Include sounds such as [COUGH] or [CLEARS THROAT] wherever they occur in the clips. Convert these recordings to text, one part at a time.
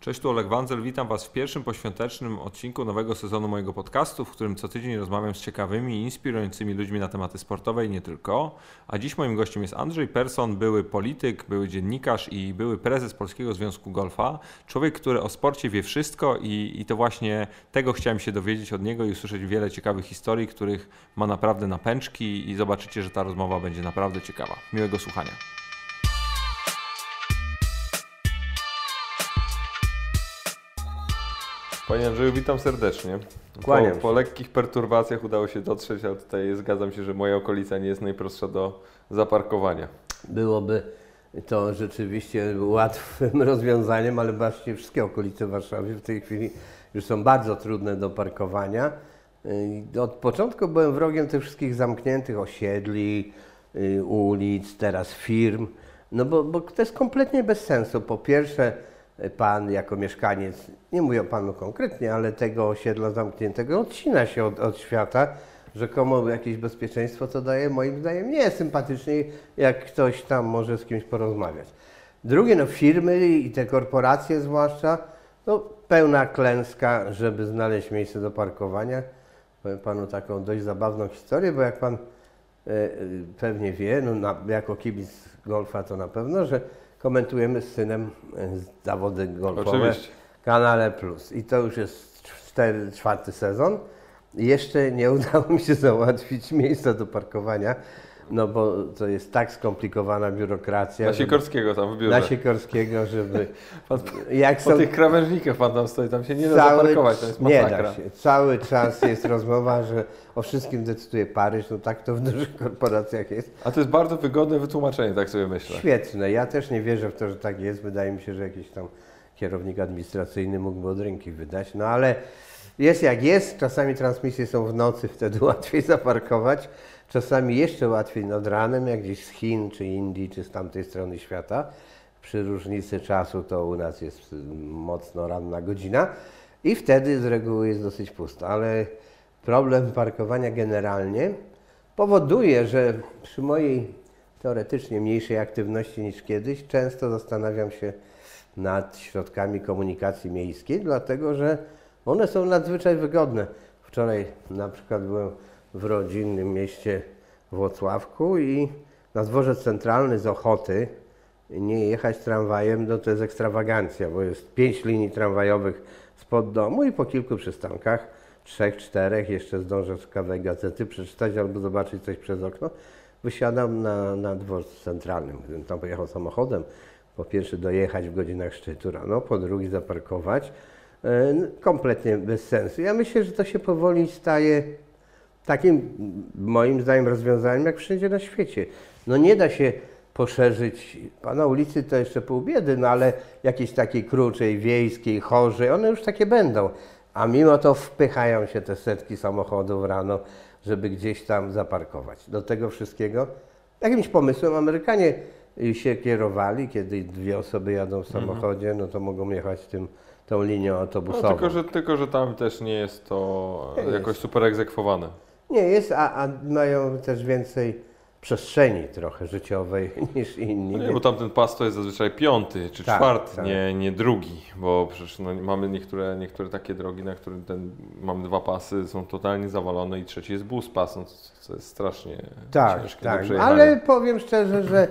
Cześć, tu Oleg Wanzel. Witam Was w pierwszym poświątecznym odcinku nowego sezonu mojego podcastu, w którym co tydzień rozmawiam z ciekawymi i inspirującymi ludźmi na tematy sportowe i nie tylko. A dziś moim gościem jest Andrzej Persson, były polityk, były dziennikarz i były prezes Polskiego Związku Golfa. Człowiek, który o sporcie wie wszystko i, i to właśnie tego chciałem się dowiedzieć od niego i usłyszeć wiele ciekawych historii, których ma naprawdę napęczki i zobaczycie, że ta rozmowa będzie naprawdę ciekawa. Miłego słuchania. Panie Andrzeju, witam serdecznie. Kłaniam Po, po lekkich perturbacjach udało się dotrzeć, ale tutaj zgadzam się, że moja okolica nie jest najprostsza do zaparkowania. Byłoby to rzeczywiście łatwym [LAUGHS] rozwiązaniem, ale właściwie wszystkie okolice Warszawy w tej chwili już są bardzo trudne do parkowania. Od początku byłem wrogiem tych wszystkich zamkniętych osiedli, y, ulic, teraz firm, no bo, bo to jest kompletnie bez sensu. Po pierwsze, pan jako mieszkaniec, nie mówię o panu konkretnie, ale tego osiedla zamkniętego odcina się od, od świata, rzekomo jakieś bezpieczeństwo, co daje moim zdaniem nie sympatycznie, jak ktoś tam może z kimś porozmawiać. Drugie, no firmy i te korporacje zwłaszcza, no pełna klęska, żeby znaleźć miejsce do parkowania. Powiem panu taką dość zabawną historię, bo jak pan e, e, pewnie wie, no na, jako kibic golfa to na pewno, że komentujemy z synem e, zawody golfowe Oczywiście. Kanale Plus. I to już jest cztery, czwarty sezon. I Jeszcze nie [LAUGHS] udało mi się załatwić miejsca do parkowania, no bo to jest tak skomplikowana biurokracja. Na Sikorskiego tam w biurze. na Sikorskiego, żeby... [LAUGHS] Pan, Jak po tych krawężnikach pan tam stoi, tam się nie da zaparkować, to jest nie masakra. da się. Cały czas jest rozmowa, że o wszystkim decyduje Paryż, no tak to w dużych korporacjach jest. A to jest bardzo wygodne wytłumaczenie, tak sobie myślę. Świetne. Ja też nie wierzę w to, że tak jest. Wydaje mi się, że jakiś tam kierownik administracyjny mógłby od ręki wydać. No ale jest jak jest. Czasami transmisje są w nocy, wtedy [LAUGHS] łatwiej zaparkować. Czasami jeszcze łatwiej nad ranem, jak gdzieś z Chin, czy Indii, czy z tamtej strony świata. Przy różnicy czasu to u nas jest y, mocno ranna godzina i wtedy z reguły jest dosyć pusto. Ale problem parkowania generalnie powoduje, że przy mojej teoretycznie mniejszej aktywności niż kiedyś, często zastanawiam się nad środkami komunikacji miejskiej, dlatego że one są nadzwyczaj wygodne. Wczoraj na przykład byłem w rodzinnym mieście Włocławku i na dworzec centralny z Ochoty nie jechać tramwajem, no to jest ekstrawagancja, bo jest pięć linii tramwajowych spod domu i po kilku przystankach, trzech, czterech, jeszcze zdążę z kawę gazety przeczytać albo zobaczyć coś przez okno, wysiadam na, na dworcu centralnym. Gdybym tam pojechał samochodem, po pierwsze dojechać w godzinach szczytu rano, po drugie zaparkować, e, kompletnie bez sensu. Ja myślę, że to się powoli staje takim moim zdaniem rozwiązaniem jak wszędzie na świecie. No nie da się poszerzyć, a na ulicy to jeszcze pół biedy, no ale jakiejś takiej krócej, wiejskiej, chorzej, one już takie będą. A mimo to wpychają się te setki samochodów rano, żeby gdzieś tam zaparkować. Do tego wszystkiego jakimś pomysłem Amerykanie się kierowali, kiedy dwie osoby jadą w samochodzie, no to mogą jechać tym, tą linią No, autobusową. tylko, że, tylko, że tam też nie jest to Nie jakoś jest. super egzekwowane. Nie jest, a, a mają też więcej przestrzeni trochę życiowej [LAUGHS] niż inni. No nie, bo tamten pas to jest zazwyczaj piąty czy Tak, czwarty, tak. Nie, nie drugi, bo przecież no, mamy niektóre, niektóre takie drogi, na których ten, mamy dwa pasy, są totalnie zawalone i trzeci jest bus pas, no, co- jest strasznie Tak, ciężkie tak. Ale powiem szczerze, że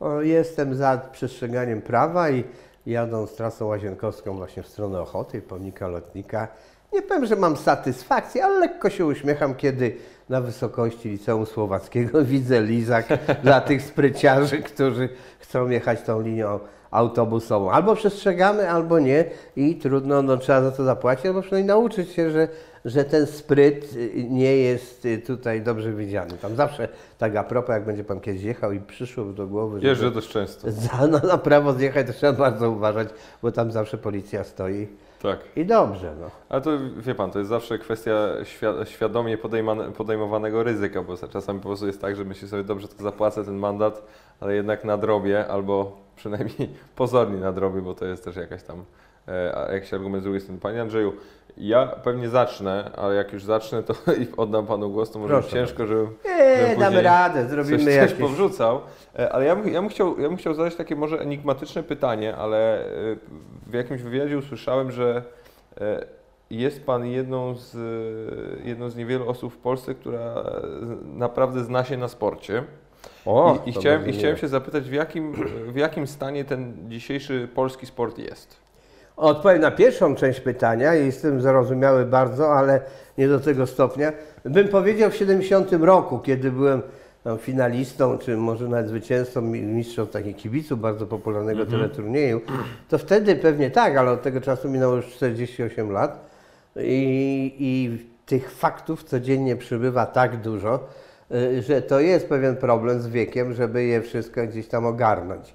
o, jestem za przestrzeganiem prawa i jadąc trasą łazienkowską właśnie w stronę Ochoty i pomnika lotnika, nie powiem, że mam satysfakcję, ale lekko się uśmiecham, kiedy na wysokości Liceum Słowackiego [LAUGHS] widzę lizak dla tych spryciarzy, którzy chcą jechać tą linią autobusową. Albo przestrzegamy, albo nie i trudno, no trzeba za to zapłacić, albo przynajmniej nauczyć się, że, że ten spryt nie jest tutaj dobrze widziany. Tam zawsze tak a propos, jak będzie Pan kiedyś jechał i przyszło do głowy, Jeżdżę żeby dość często. za, no, na prawo zjechać, to trzeba bardzo uważać, bo tam zawsze policja stoi Tak. i dobrze, no. Ale to wie pan, to jest zawsze kwestia świa- świadomie podejmowanego ryzyka, bo czasami po prostu jest tak, że myśli sobie, dobrze, to zapłacę ten mandat, ale jednak nadrobię, albo przynajmniej [LAUGHS] pozornie nadrobię, bo to jest też jakaś tam e, a jakiś argument z drugiej strony. Panie Andrzeju, ja pewnie zacznę ale jak już zacznę, to [LAUGHS] i oddam panu głos, to może być ciężko, żebym, Nie, żebym damy później radę, coś, zrobimy coś jakieś... powrzucał. E, Ale ja bym, ja, bym chciał, ja bym chciał zadać takie może enigmatyczne pytanie, ale e, w jakimś wywiadzie usłyszałem, że jest pan jedną z, jedną z niewielu osób w Polsce, która naprawdę zna się na sporcie. O, I, i, chciałem, I chciałem się zapytać, w jakim, w jakim stanie ten dzisiejszy polski sport jest? Odpowiem na pierwszą część pytania i jestem zrozumiały bardzo, ale nie do tego stopnia. Bym powiedział w 70 roku, kiedy byłem tam finalistą, czy może nawet zwycięzcą mi- mistrzem takich kibiców bardzo popularnego teleturnieju, to wtedy pewnie tak, ale od tego czasu minęło już 48 lat i, i tych faktów codziennie przybywa tak dużo, y, że to jest pewien problem z wiekiem, żeby je wszystko gdzieś tam ogarnąć.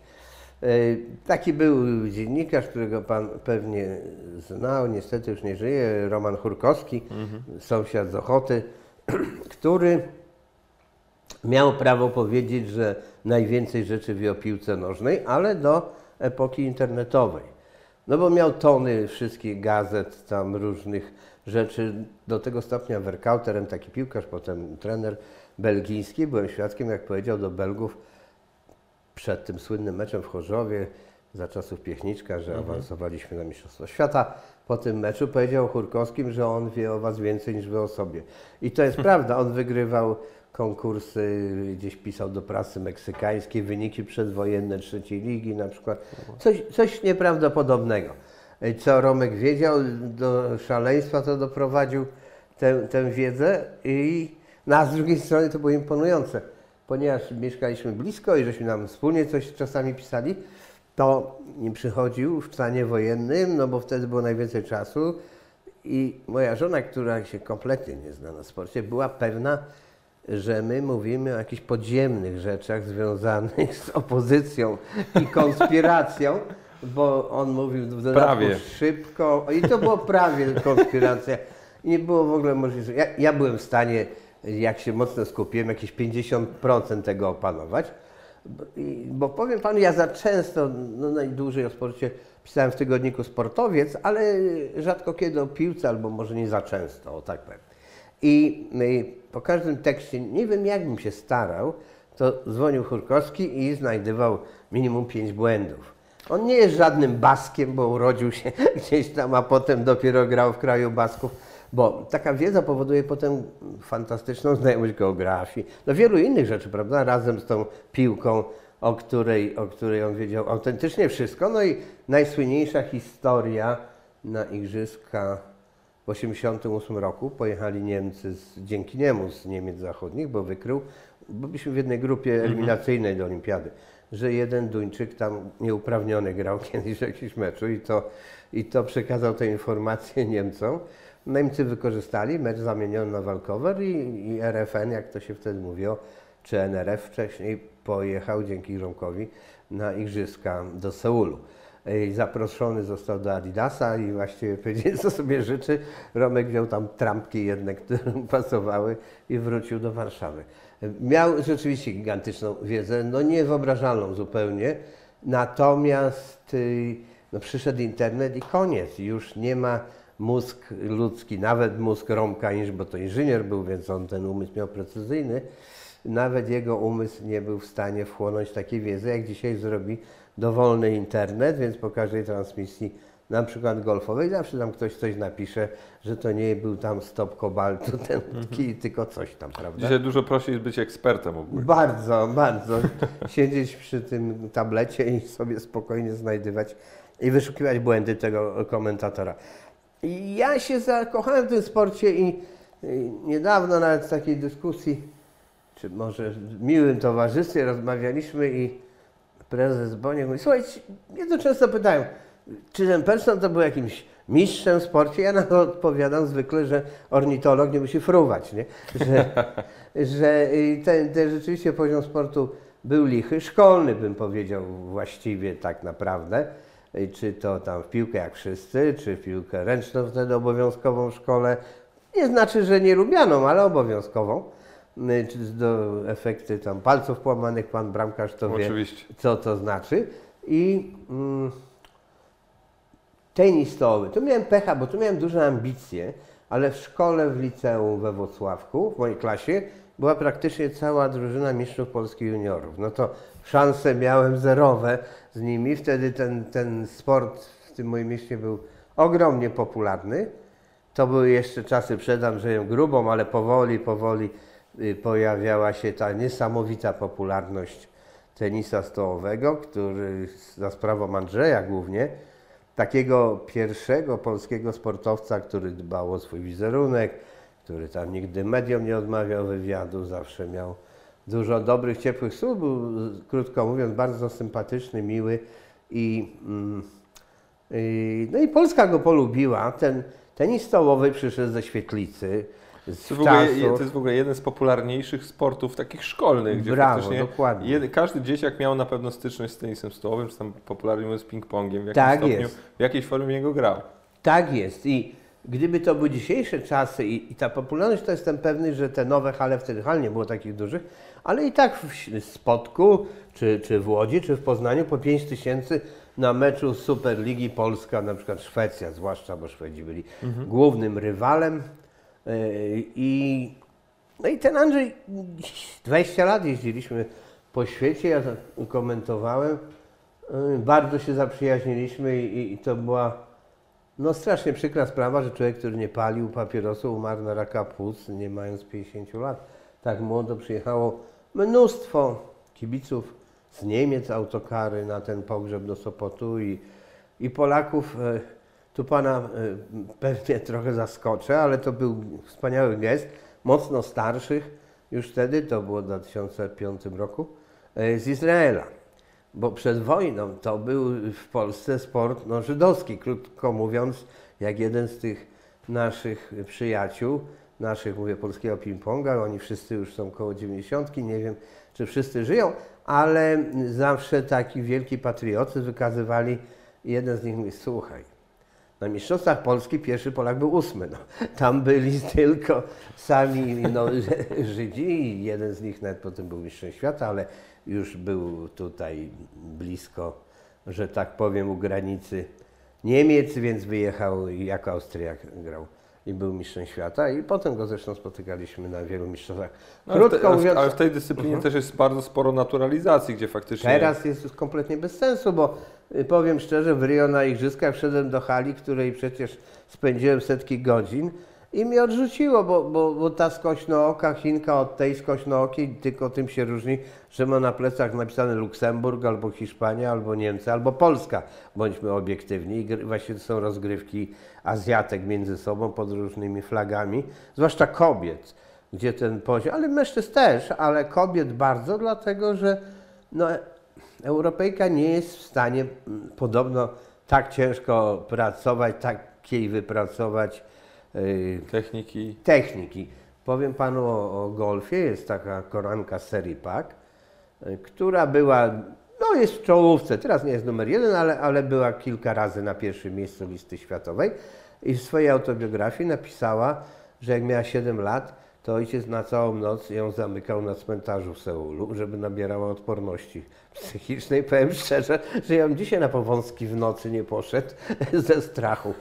Y, Taki był dziennikarz, którego pan pewnie znał, niestety już nie żyje, Roman Churkowski, sąsiad z Ochoty, [CLEARS THROAT] który miał prawo powiedzieć, że najwięcej rzeczy wie o piłce nożnej, ale do epoki internetowej. No bo miał tony wszystkich gazet, tam różnych rzeczy, do tego stopnia werkauterem, taki piłkarz, potem trener belgijski. Byłem świadkiem, jak powiedział do Belgów, przed tym słynnym meczem w Chorzowie za czasów Piechniczka, że awansowaliśmy na Mistrzostwo Świata. Po tym meczu powiedział Chórkowskim, że on wie o Was więcej niż Wy o sobie. I to jest [LAUGHS] prawda, on wygrywał konkursy, gdzieś pisał do prasy meksykańskiej, wyniki przedwojenne trzeciej ligi na przykład. Coś, coś nieprawdopodobnego. Co Romek wiedział, do szaleństwa to doprowadził tę, tę wiedzę i no, a z drugiej strony to było imponujące, ponieważ mieszkaliśmy blisko i żeśmy nam wspólnie coś czasami pisali, to przychodził w stanie wojennym, no bo wtedy było najwięcej czasu i moja żona, która się kompletnie nie zna na sporcie, była pewna, że my mówimy o jakichś podziemnych rzeczach związanych z opozycją i konspiracją, bo on mówił w dodatku szybko i to było prawie konspiracja. I nie było w ogóle możliwości. Ja, ja byłem w stanie, jak się mocno skupiłem, jakieś 50% tego opanować. Bo, powiem panu, ja za często, no najdłużej o sporcie pisałem w tygodniku Sportowiec, ale rzadko kiedy o piłce, albo może nie za często, o tak powiem. I y, po każdym tekście, nie wiem jakbym się starał, to dzwonił Chórkowski i znajdywał minimum pięć błędów. On nie jest żadnym baskiem, bo urodził się [LAUGHS] gdzieś tam, a potem dopiero grał w kraju basków, bo taka wiedza powoduje potem fantastyczną znajomość geografii, no wielu innych rzeczy, prawda, razem z tą piłką, o której, o której on wiedział autentycznie wszystko. No i najsłynniejsza historia na Igrzyska w 1988 roku pojechali Niemcy z, dzięki niemu z Niemiec Zachodnich, bo wykrył, bo byliśmy w jednej grupie eliminacyjnej do Olimpiady, że jeden Duńczyk tam nieuprawniony grał [LAUGHS] kiedyś w jakimś meczu i to, i to przekazał tę informację Niemcom. Niemcy wykorzystali, mecz zamieniono na walkover i, i RFN, jak to się wtedy mówiło, czy NRF wcześniej pojechał dzięki Romkowi na Igrzyska do Seulu. I zaproszony został do Adidasa i właściwie powiedział, co sobie życzy. Romek wziął tam trampki jedne, które mu pasowały i wrócił do Warszawy. Miał rzeczywiście gigantyczną wiedzę, no niewyobrażalną zupełnie. Natomiast y, no, przyszedł internet i koniec. Już nie ma mózg ludzki, nawet mózg Romka, bo to inżynier był, więc on ten umysł miał precyzyjny. Nawet jego umysł nie był w stanie wchłonąć takiej wiedzy, jak dzisiaj zrobi dowolny internet, więc po każdej transmisji, na przykład golfowej, zawsze tam ktoś coś napisze, że to nie był tam stop kobaltu, [LAUGHS] ten kij, tylko coś tam, prawda? Dzisiaj dużo jest być ekspertem ogólnie. Bardzo, bardzo. Siedzieć przy tym tablecie i sobie spokojnie znajdywać i wyszukiwać błędy tego komentatora. I ja się zakochałem w tym sporcie i, i niedawno nawet w takiej dyskusji, czy może w miłym towarzystwie rozmawialiśmy i prezes Boniek mówi, słuchajcie, mnie to często pytają, czy ten person to był jakimś mistrzem w sporcie? Ja na to odpowiadam zwykle, że ornitolog nie musi fruwać, nie? Że, [LAUGHS] że y, ten, ten rzeczywiście poziom sportu był lichy, szkolny bym powiedział właściwie tak naprawdę. Y, Czy to tam w piłkę jak wszyscy, czy w piłkę ręczną wtedy obowiązkową w szkole. Nie znaczy, że nie lubianą, ale obowiązkową. Y, Czy do efekty tam palców połamanych, pan bramkarz to wie Oczywiście. co to znaczy. I mm, tenis stołowy. Tu miałem pecha, bo tu miałem duże ambicje, ale w szkole, w liceum we Włocławku, w mojej klasie, była praktycznie cała drużyna mistrzów Polski juniorów. No to szanse miałem zerowe z nimi. Wtedy ten, ten sport w tym moim mieście był ogromnie popularny. To były jeszcze czasy przed Andrzejem Grubą, ale powoli, powoli y, pojawiała się ta niesamowita popularność tenisa stołowego, który za sprawą Andrzeja głównie, takiego pierwszego polskiego sportowca, który dbał o swój wizerunek, który tam nigdy mediom nie odmawiał wywiadu, zawsze miał dużo dobrych, ciepłych słów, był, krótko mówiąc, bardzo sympatyczny, miły i, mm, i no i Polska go polubiła. Ten tenis stołowy przyszedł ze świetlicy, z To, ogóle, to jest w ogóle jeden z popularniejszych sportów takich szkolnych, gdzie Brawo, dokładnie. jedy- każdy dzieciak miał na pewno styczność z tenisem stołowym, czy tam popularnie mówiąc ping-pongiem, w Tak stopniu, w jakiejś formie niego grał. Tak jest i gdyby to były dzisiejsze czasy i, i ta popularność, to jestem pewny, że te nowe hale, wtedy hal nie było takich dużych, ale i tak w Spodku, czy, czy w Łodzi, czy w Poznaniu po 5 tysięcy na meczu Superligi Polska, na przykład Szwecja, zwłaszcza, bo Szwedzi byli głównym rywalem Yy, i no i ten Andrzej, 20 lat jeździliśmy po świecie, ja to komentowałem, Yy, bardzo się zaprzyjaźniliśmy i, i to była no strasznie przykra sprawa, że człowiek, który nie palił papierosu, umarł na raka płuc, nie mając 50 lat. Tak młodo przyjechało mnóstwo kibiców z Niemiec, autokary na ten pogrzeb do Sopotu i, i Polaków. E, tu pana e, pewnie trochę zaskoczę, ale to był wspaniały gest, mocno starszych, już wtedy, to było w 2005 roku, e, z Izraela bo przed wojną to był w Polsce sport no, żydowski, krótko mówiąc, jak jeden z tych naszych przyjaciół, naszych, mówię, polskiego ping-ponga, oni wszyscy już są koło 90, nie wiem, czy wszyscy żyją, ale zawsze taki wielki patriotyzm wykazywali. Jeden z nich mówi, słuchaj, na Mistrzostwach Polski pierwszy Polak był ósmy. No. Tam byli [LAUGHS] tylko sami no, Żydzi i jeden z nich nawet potem był mistrzem świata, ale już był tutaj blisko, że tak powiem, u granicy Niemiec, więc wyjechał i jako Austriak grał i był mistrzem świata. I potem go zresztą spotykaliśmy na wielu mistrzostwach. No, ale, w Krótko ale mówiąc, ale w tej dyscyplinie też jest bardzo sporo naturalizacji, gdzie faktycznie... Teraz jest już kompletnie bez sensu, bo y, powiem szczerze, w Rio na Igrzyskach wszedłem do hali, której przecież spędziłem setki godzin i mnie odrzuciło, bo, bo, bo ta skośnooka Chinka od tej skośnookiej tylko tym się różni, że ma na plecach napisane Luksemburg, albo Hiszpania, albo Niemcy, albo Polska, bądźmy obiektywni. I właśnie są rozgrywki Azjatek między sobą pod różnymi flagami, zwłaszcza kobiet, gdzie ten poziom, ale mężczyzn też, ale kobiet bardzo, dlatego że no, Europejka nie jest w stanie podobno tak ciężko pracować, takiej wypracować Techniki. techniki. Powiem panu o, o golfie, jest taka koranka z serii PAK, y, która była, no jest w czołówce, teraz nie jest numer jeden, ale, ale była kilka razy na pierwszym miejscu listy światowej i w swojej autobiografii napisała, że jak miała 7 lat, to ojciec na całą noc ją zamykał na cmentarzu w Seulu, żeby nabierała odporności psychicznej. [LAUGHS] Powiem szczerze, że ja bym dzisiaj na Powązki w nocy nie poszedł [LAUGHS] ze strachu.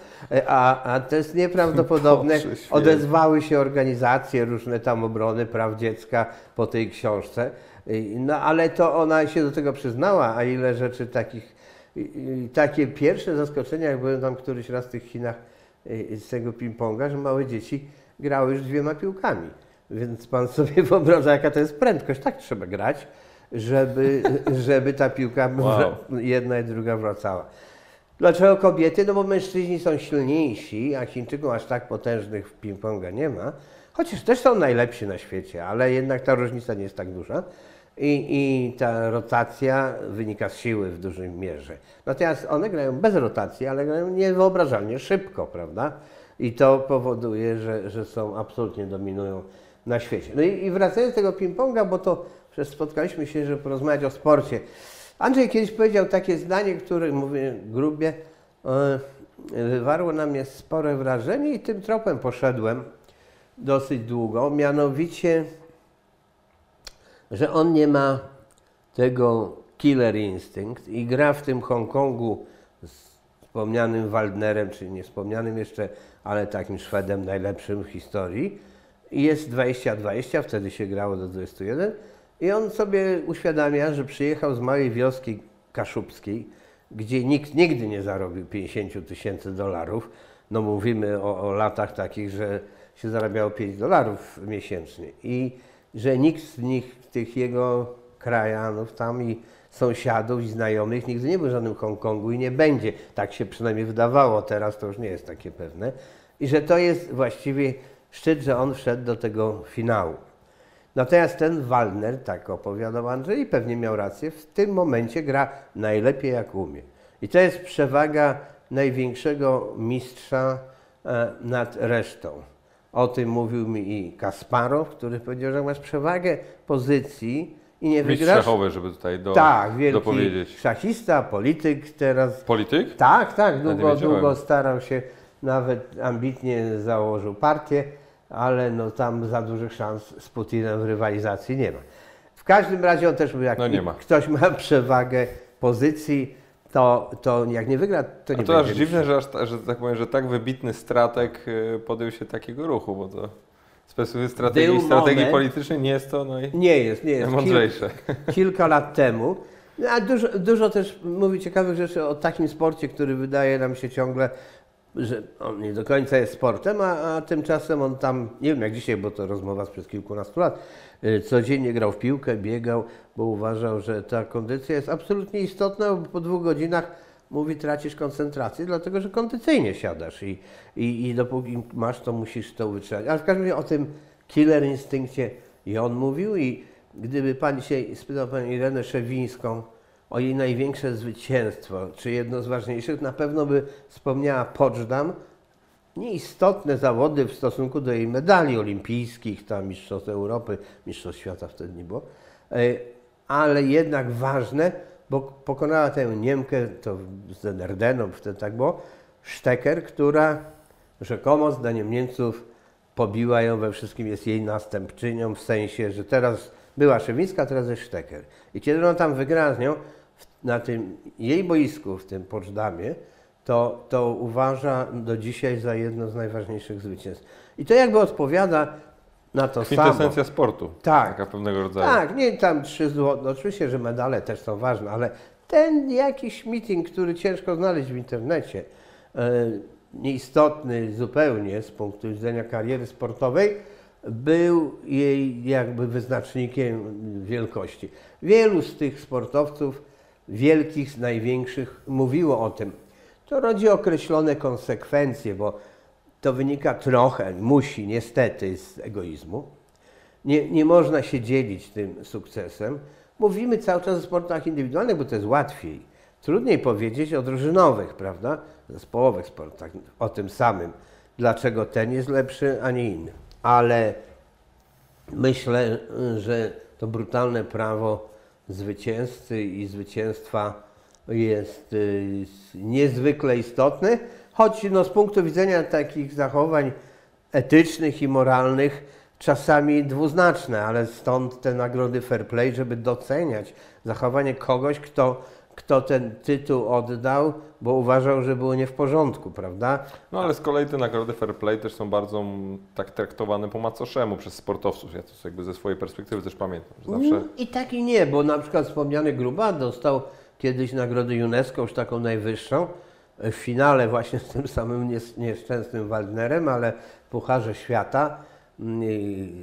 A, a to jest nieprawdopodobne. Odezwały się organizacje różne tam obrony praw dziecka po tej książce. No ale to ona się do tego przyznała, a ile rzeczy takich, takie pierwsze zaskoczenia, jak byłem tam któryś raz w tych Chinach z tego ping-ponga, że małe dzieci grały już dwiema piłkami. Więc pan sobie [LAUGHS] wyobraża, jaka to jest prędkość. Tak trzeba grać, żeby, [LAUGHS] żeby ta piłka [LAUGHS] Wow. jedna i druga wracała. Dlaczego kobiety? No bo mężczyźni są silniejsi, a Chińczyków aż tak potężnych w ping-ponga nie ma. Chociaż też są najlepsi na świecie, ale jednak ta różnica nie jest tak duża. I, I ta rotacja wynika z siły w dużej mierze. Natomiast one grają bez rotacji, ale grają niewyobrażalnie szybko, prawda? I to powoduje, że, że są absolutnie dominują na świecie. No i, i wracając do tego ping-ponga, bo to przecież spotkaliśmy się, żeby porozmawiać o sporcie. Andrzej kiedyś powiedział takie zdanie, które, mówię grubie, e, wywarło na mnie spore wrażenie i tym tropem poszedłem dosyć długo, mianowicie, że on nie ma tego killer instynkt i gra w tym Hongkongu z wspomnianym Waldnerem, czy nie wspomnianym jeszcze, ale takim Szwedem najlepszym w historii. I jest 20-20, wtedy się grało do 21. I on sobie uświadamia, że przyjechał z małej wioski kaszubskiej, gdzie nikt nigdy nie zarobił 50 tysięcy dolarów. No mówimy o, o latach takich, że się zarabiało 5 dolarów miesięcznie. I że nikt z nich, tych jego krajanów tam i sąsiadów i znajomych nigdy nie był w żadnym Hongkongu i nie będzie. Tak się przynajmniej wydawało, teraz to już nie jest takie pewne. I że to jest właściwie szczyt, że on wszedł do tego finału. Natomiast ten Walner, tak opowiadał Andrzej, i pewnie miał rację, w tym momencie gra najlepiej jak umie. I to jest przewaga największego mistrza e, nad resztą. O tym mówił mi i Kasparow, który powiedział, że masz przewagę pozycji i nie Mistrz wygrasz. szachowy, żeby tutaj do, Tak, wielki dopowiedzieć. szachista, polityk teraz. Polityk? Tak, tak, długo, długo starał się, nawet ambitnie założył partię, ale no tam za dużych szans z Putinem w rywalizacji nie ma. W każdym razie on też był, jak No nie ma. ktoś ma [LAUGHS] przewagę pozycji, to, to jak nie wygra, to A nie to aż dziwne, że, aż, że tak powiem, że tak wybitny strateg y, podjął się takiego ruchu, bo to z perspektywy strategii, strategii moment- politycznej nie jest to naj, Nie jest, nie jest. najmądrzejsze. kilka lat temu. No, A dużo, dużo też mówi ciekawych rzeczy o takim sporcie, który wydaje nam się ciągle, że on nie do końca jest sportem, a, a tymczasem on tam, nie wiem jak dzisiaj, bo to rozmowa sprzed kilkunastu lat, y, codziennie grał w piłkę, biegał, bo uważał, że ta kondycja jest absolutnie istotna, bo po dwóch godzinach mówi tracisz koncentrację, dlatego że kondycyjnie siadasz i, i, i dopóki masz, to musisz to wytrzymać. Ale w każdym razie o tym killer instynkcie i on mówił i gdyby Pan dzisiaj spytał Panią Irenę Szewińską o jej największe zwycięstwo, czy jedno z ważniejszych, na pewno by wspomniała Poczdam, nieistotne zawody w stosunku do jej medali olimpijskich, tam Mistrzostw Europy, Mistrzostw Świata wtedy nie było, e, ale jednak ważne, bo pokonała tę Niemkę, to z Ardeną wtedy tak było, Szteker, która rzekomo zdaniem Niemców pobiła ją we wszystkim, jest jej następczynią, w sensie, że teraz była Szewińska, teraz jest Szteker. I kiedy ona tam wygrała z nią, na tym jej boisku, w tym Poczdamie, to, to uważa do dzisiaj za jedno z najważniejszych zwycięstw. I to jakby odpowiada na to samo. Kwintesencja sportu. Tak. Taka pewnego rodzaju. Tak, nie tam trzy złote. Oczywiście, że medale też są ważne, ale ten jakiś meeting, który ciężko znaleźć w internecie, e, nieistotny zupełnie z punktu widzenia kariery sportowej, był jej jakby wyznacznikiem wielkości. Wielu z tych sportowców, wielkich, największych, mówiło o tym. To rodzi określone konsekwencje, bo to wynika trochę, musi niestety z egoizmu. Nie, nie można się dzielić tym sukcesem. Mówimy cały czas o sportach indywidualnych, bo to jest łatwiej. Trudniej powiedzieć o drużynowych, prawda? Zespołowych sportach, o tym samym. Dlaczego ten jest lepszy, a nie inny. Ale myślę, że to brutalne prawo zwycięzcy i zwycięstwa jest y, niezwykle istotne, choć no, z punktu widzenia takich zachowań etycznych i moralnych czasami dwuznaczne, ale stąd te nagrody fair play, żeby doceniać zachowanie kogoś, kto, kto ten tytuł oddał, bo uważał, że było nie w porządku, prawda? No ale z kolei te nagrody fair play też są bardzo mm, tak traktowane po macoszemu przez sportowców. Ja to jakby ze swojej perspektywy też pamiętam. Zawsze Mm, I tak i nie, bo na przykład wspomniany Gruba dostał kiedyś nagrodę UNESCO, już taką najwyższą, w finale właśnie z tym samym nies- nieszczęsnym Waldnerem, ale w Pucharze Świata mm,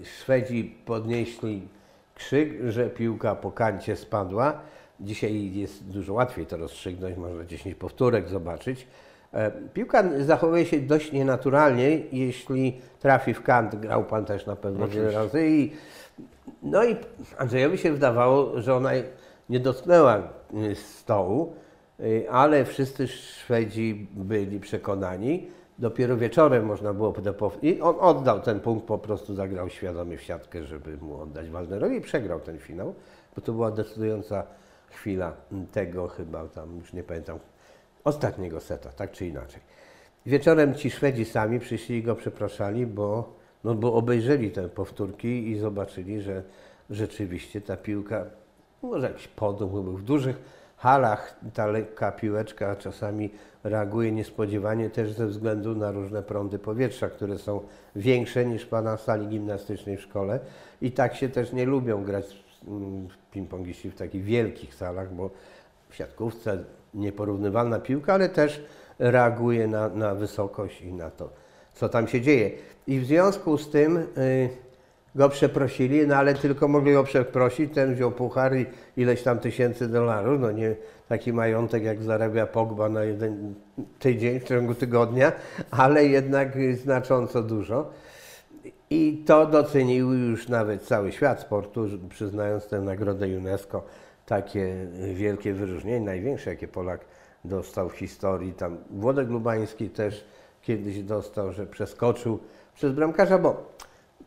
Szwedzi podnieśli krzyk, że piłka po kancie spadła. Dzisiaj jest dużo łatwiej to rozstrzygnąć, można 10 powtórek zobaczyć. E, Piłka zachowuje się dość nienaturalnie, jeśli trafi w kant, grał Pan też na pewno wiele razy i no i Andrzejowi się wydawało, że ona nie dotknęła y, stołu, ale wszyscy Szwedzi byli przekonani. Dopiero wieczorem można było pow- I on oddał ten punkt, po prostu zagrał świadomie w siatkę, żeby mu oddać Waldnerowi i przegrał ten finał, bo to była decydująca chwila tego chyba tam, już nie pamiętam, ostatniego seta, tak czy inaczej. Wieczorem ci Szwedzi sami przyszli i go przepraszali, bo, no, bo obejrzeli te powtórki i zobaczyli, że rzeczywiście ta piłka, może jakiś podum był w dużych halach ta lekka piłeczka czasami reaguje niespodziewanie też ze względu na różne prądy powietrza, które są większe niż na sali gimnastycznej w szkole i tak się też nie lubią grać mm, ping-pongiści w takich wielkich salach, bo w siatkówce nieporównywalna piłka, ale też reaguje na, na wysokość i na to, co tam się dzieje. I w związku z tym y, go przeprosili, no ale tylko mogli go przeprosić, ten wziął puchar i ileś tam tysięcy dolarów, no nie taki majątek jak zarabia Pogba na jeden tydzień w ciągu tygodnia, ale jednak znacząco dużo. I to docenił już nawet cały świat sportu, przyznając tę nagrodę UNESCO, takie wielkie wyróżnienie, największe jakie Polak dostał w historii. Tam Włodek Lubański też kiedyś dostał, że przeskoczył przez bramkarza, bo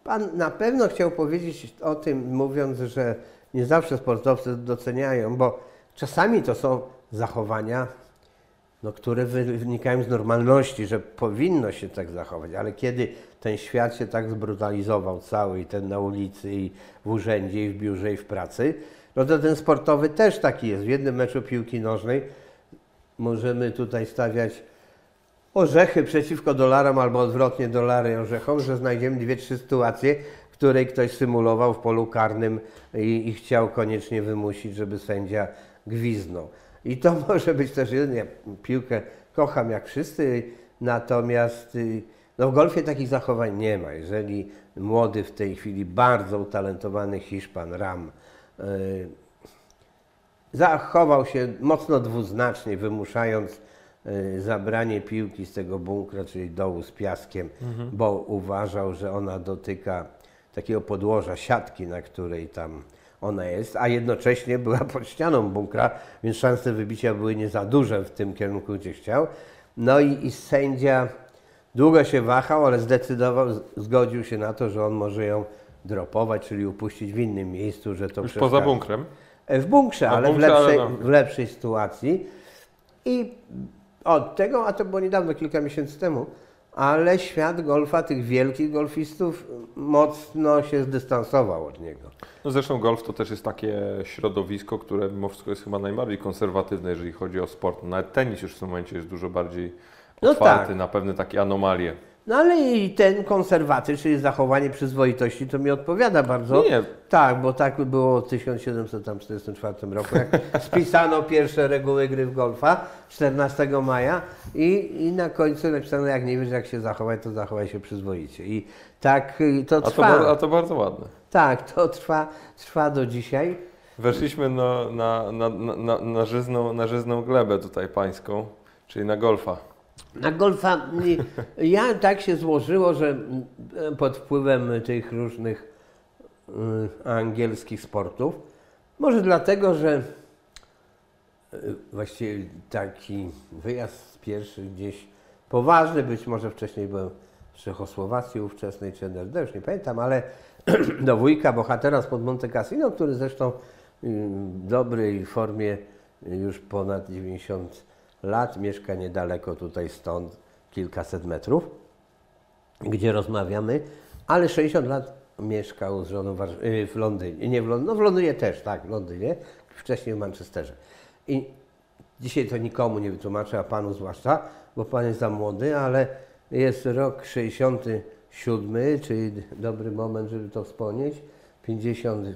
Pan na pewno chciał powiedzieć o tym, mówiąc, że nie zawsze sportowcy doceniają, bo czasami to są zachowania, no, które wynikają z normalności, że powinno się tak zachować, ale kiedy ten świat się tak zbrutalizował cały i ten na ulicy, i w urzędzie, i w biurze, i w pracy, no to ten sportowy też taki jest. W jednym meczu piłki nożnej możemy tutaj stawiać orzechy przeciwko dolarom albo odwrotnie dolary orzechom, że znajdziemy dwie, trzy sytuacje, w której ktoś symulował w polu karnym i, i chciał koniecznie wymusić, żeby sędzia gwiznął. I to [LAUGHS] może być też jeden, ja piłkę kocham jak wszyscy, natomiast y, no w golfie takich zachowań nie ma. Jeżeli młody w tej chwili bardzo utalentowany Hiszpan Ram yy, zachował się mocno dwuznacznie, wymuszając zabranie piłki z tego bunkra, czyli dołu z piaskiem, mhm. bo uważał, że ona dotyka takiego podłoża, siatki, na której tam ona jest, a jednocześnie była [LAUGHS] pod ścianą bunkra, więc szanse wybicia były nie za duże w tym kierunku, gdzie chciał. No i, i sędzia długo się wahał, ale zdecydował, zgodził się na to, że on może ją dropować, czyli upuścić w innym miejscu, że to Już poza bunkrem? E, w bunkrze, ale, bunkrze, w lepszej, ale no. w lepszej sytuacji. I od tego, a to było niedawno, kilka miesięcy temu, ale świat golfa, tych wielkich golfistów, mocno się zdystansował od niego. No zresztą golf to też jest takie środowisko, które mimo wszystko jest chyba najbardziej konserwatywne, jeżeli chodzi o sport. Nawet tenis już w tym momencie jest dużo bardziej otwarty no tak. na pewne takie anomalie. No ale i ten konserwatyzm, czyli zachowanie przyzwoitości, to mi odpowiada bardzo. Nie. Tak, bo tak było w 1744 roku, jak [LAUGHS] spisano pierwsze reguły gry w golfa 14 maja i, i na końcu napisano, jak nie wiesz jak się zachować, to zachowaj się przyzwoicie. I tak y, to trwa. A to, a to bardzo ładne. Tak, to trwa, trwa do dzisiaj. Weszliśmy na, na, na, na, na, żyzną, na żyzną glebę tutaj pańską, czyli na golfa. Na golfa ja tak się złożyło, że pod wpływem tych różnych y, angielskich sportów, może dlatego, że y, właściwie taki wyjazd pierwszy gdzieś poważny, być może wcześniej byłem w Czechosłowacji ówczesnej czy NRD, już nie pamiętam, ale [CLEARS THROAT] do wujka bohatera spod Monte Cassino, który zresztą w dobrej formie już ponad 90 lat, mieszka niedaleko tutaj stąd, kilkaset metrów, gdzie rozmawiamy, ale 60 lat mieszkał z żoną y, w Londynie, nie w Londynie, no w Londynie też, tak, w Londynie, wcześniej w Manchesterze. I dzisiaj to nikomu nie wytłumaczę, a Panu zwłaszcza, bo Pan jest za młody, ale jest rok 67, czyli dobry moment, żeby to wspomnieć, 50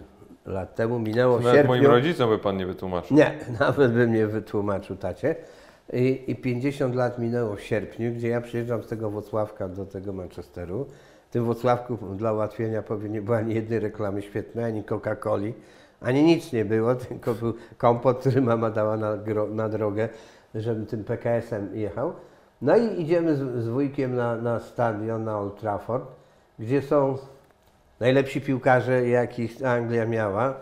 lat temu minęło w sierpniu. moim rodzicom by Pan nie wytłumaczył. Nie, [LAUGHS] nawet bym nie wytłumaczył, tacie. I, I 50 lat minęło w sierpniu, gdzie ja przyjeżdżam z tego Wocławka do tego Manchesteru. W tym Wocławku dla ułatwienia powiem, nie było ani jednej reklamy świetnej, ani Coca-Coli, ani nic nie było, [LAUGHS] tylko był kompot, który mama dała na, na drogę, żebym tym PKS-em jechał. No i idziemy z, z wujkiem na, na stadion, na Old Trafford, gdzie są najlepsi piłkarze, jakich Anglia miała,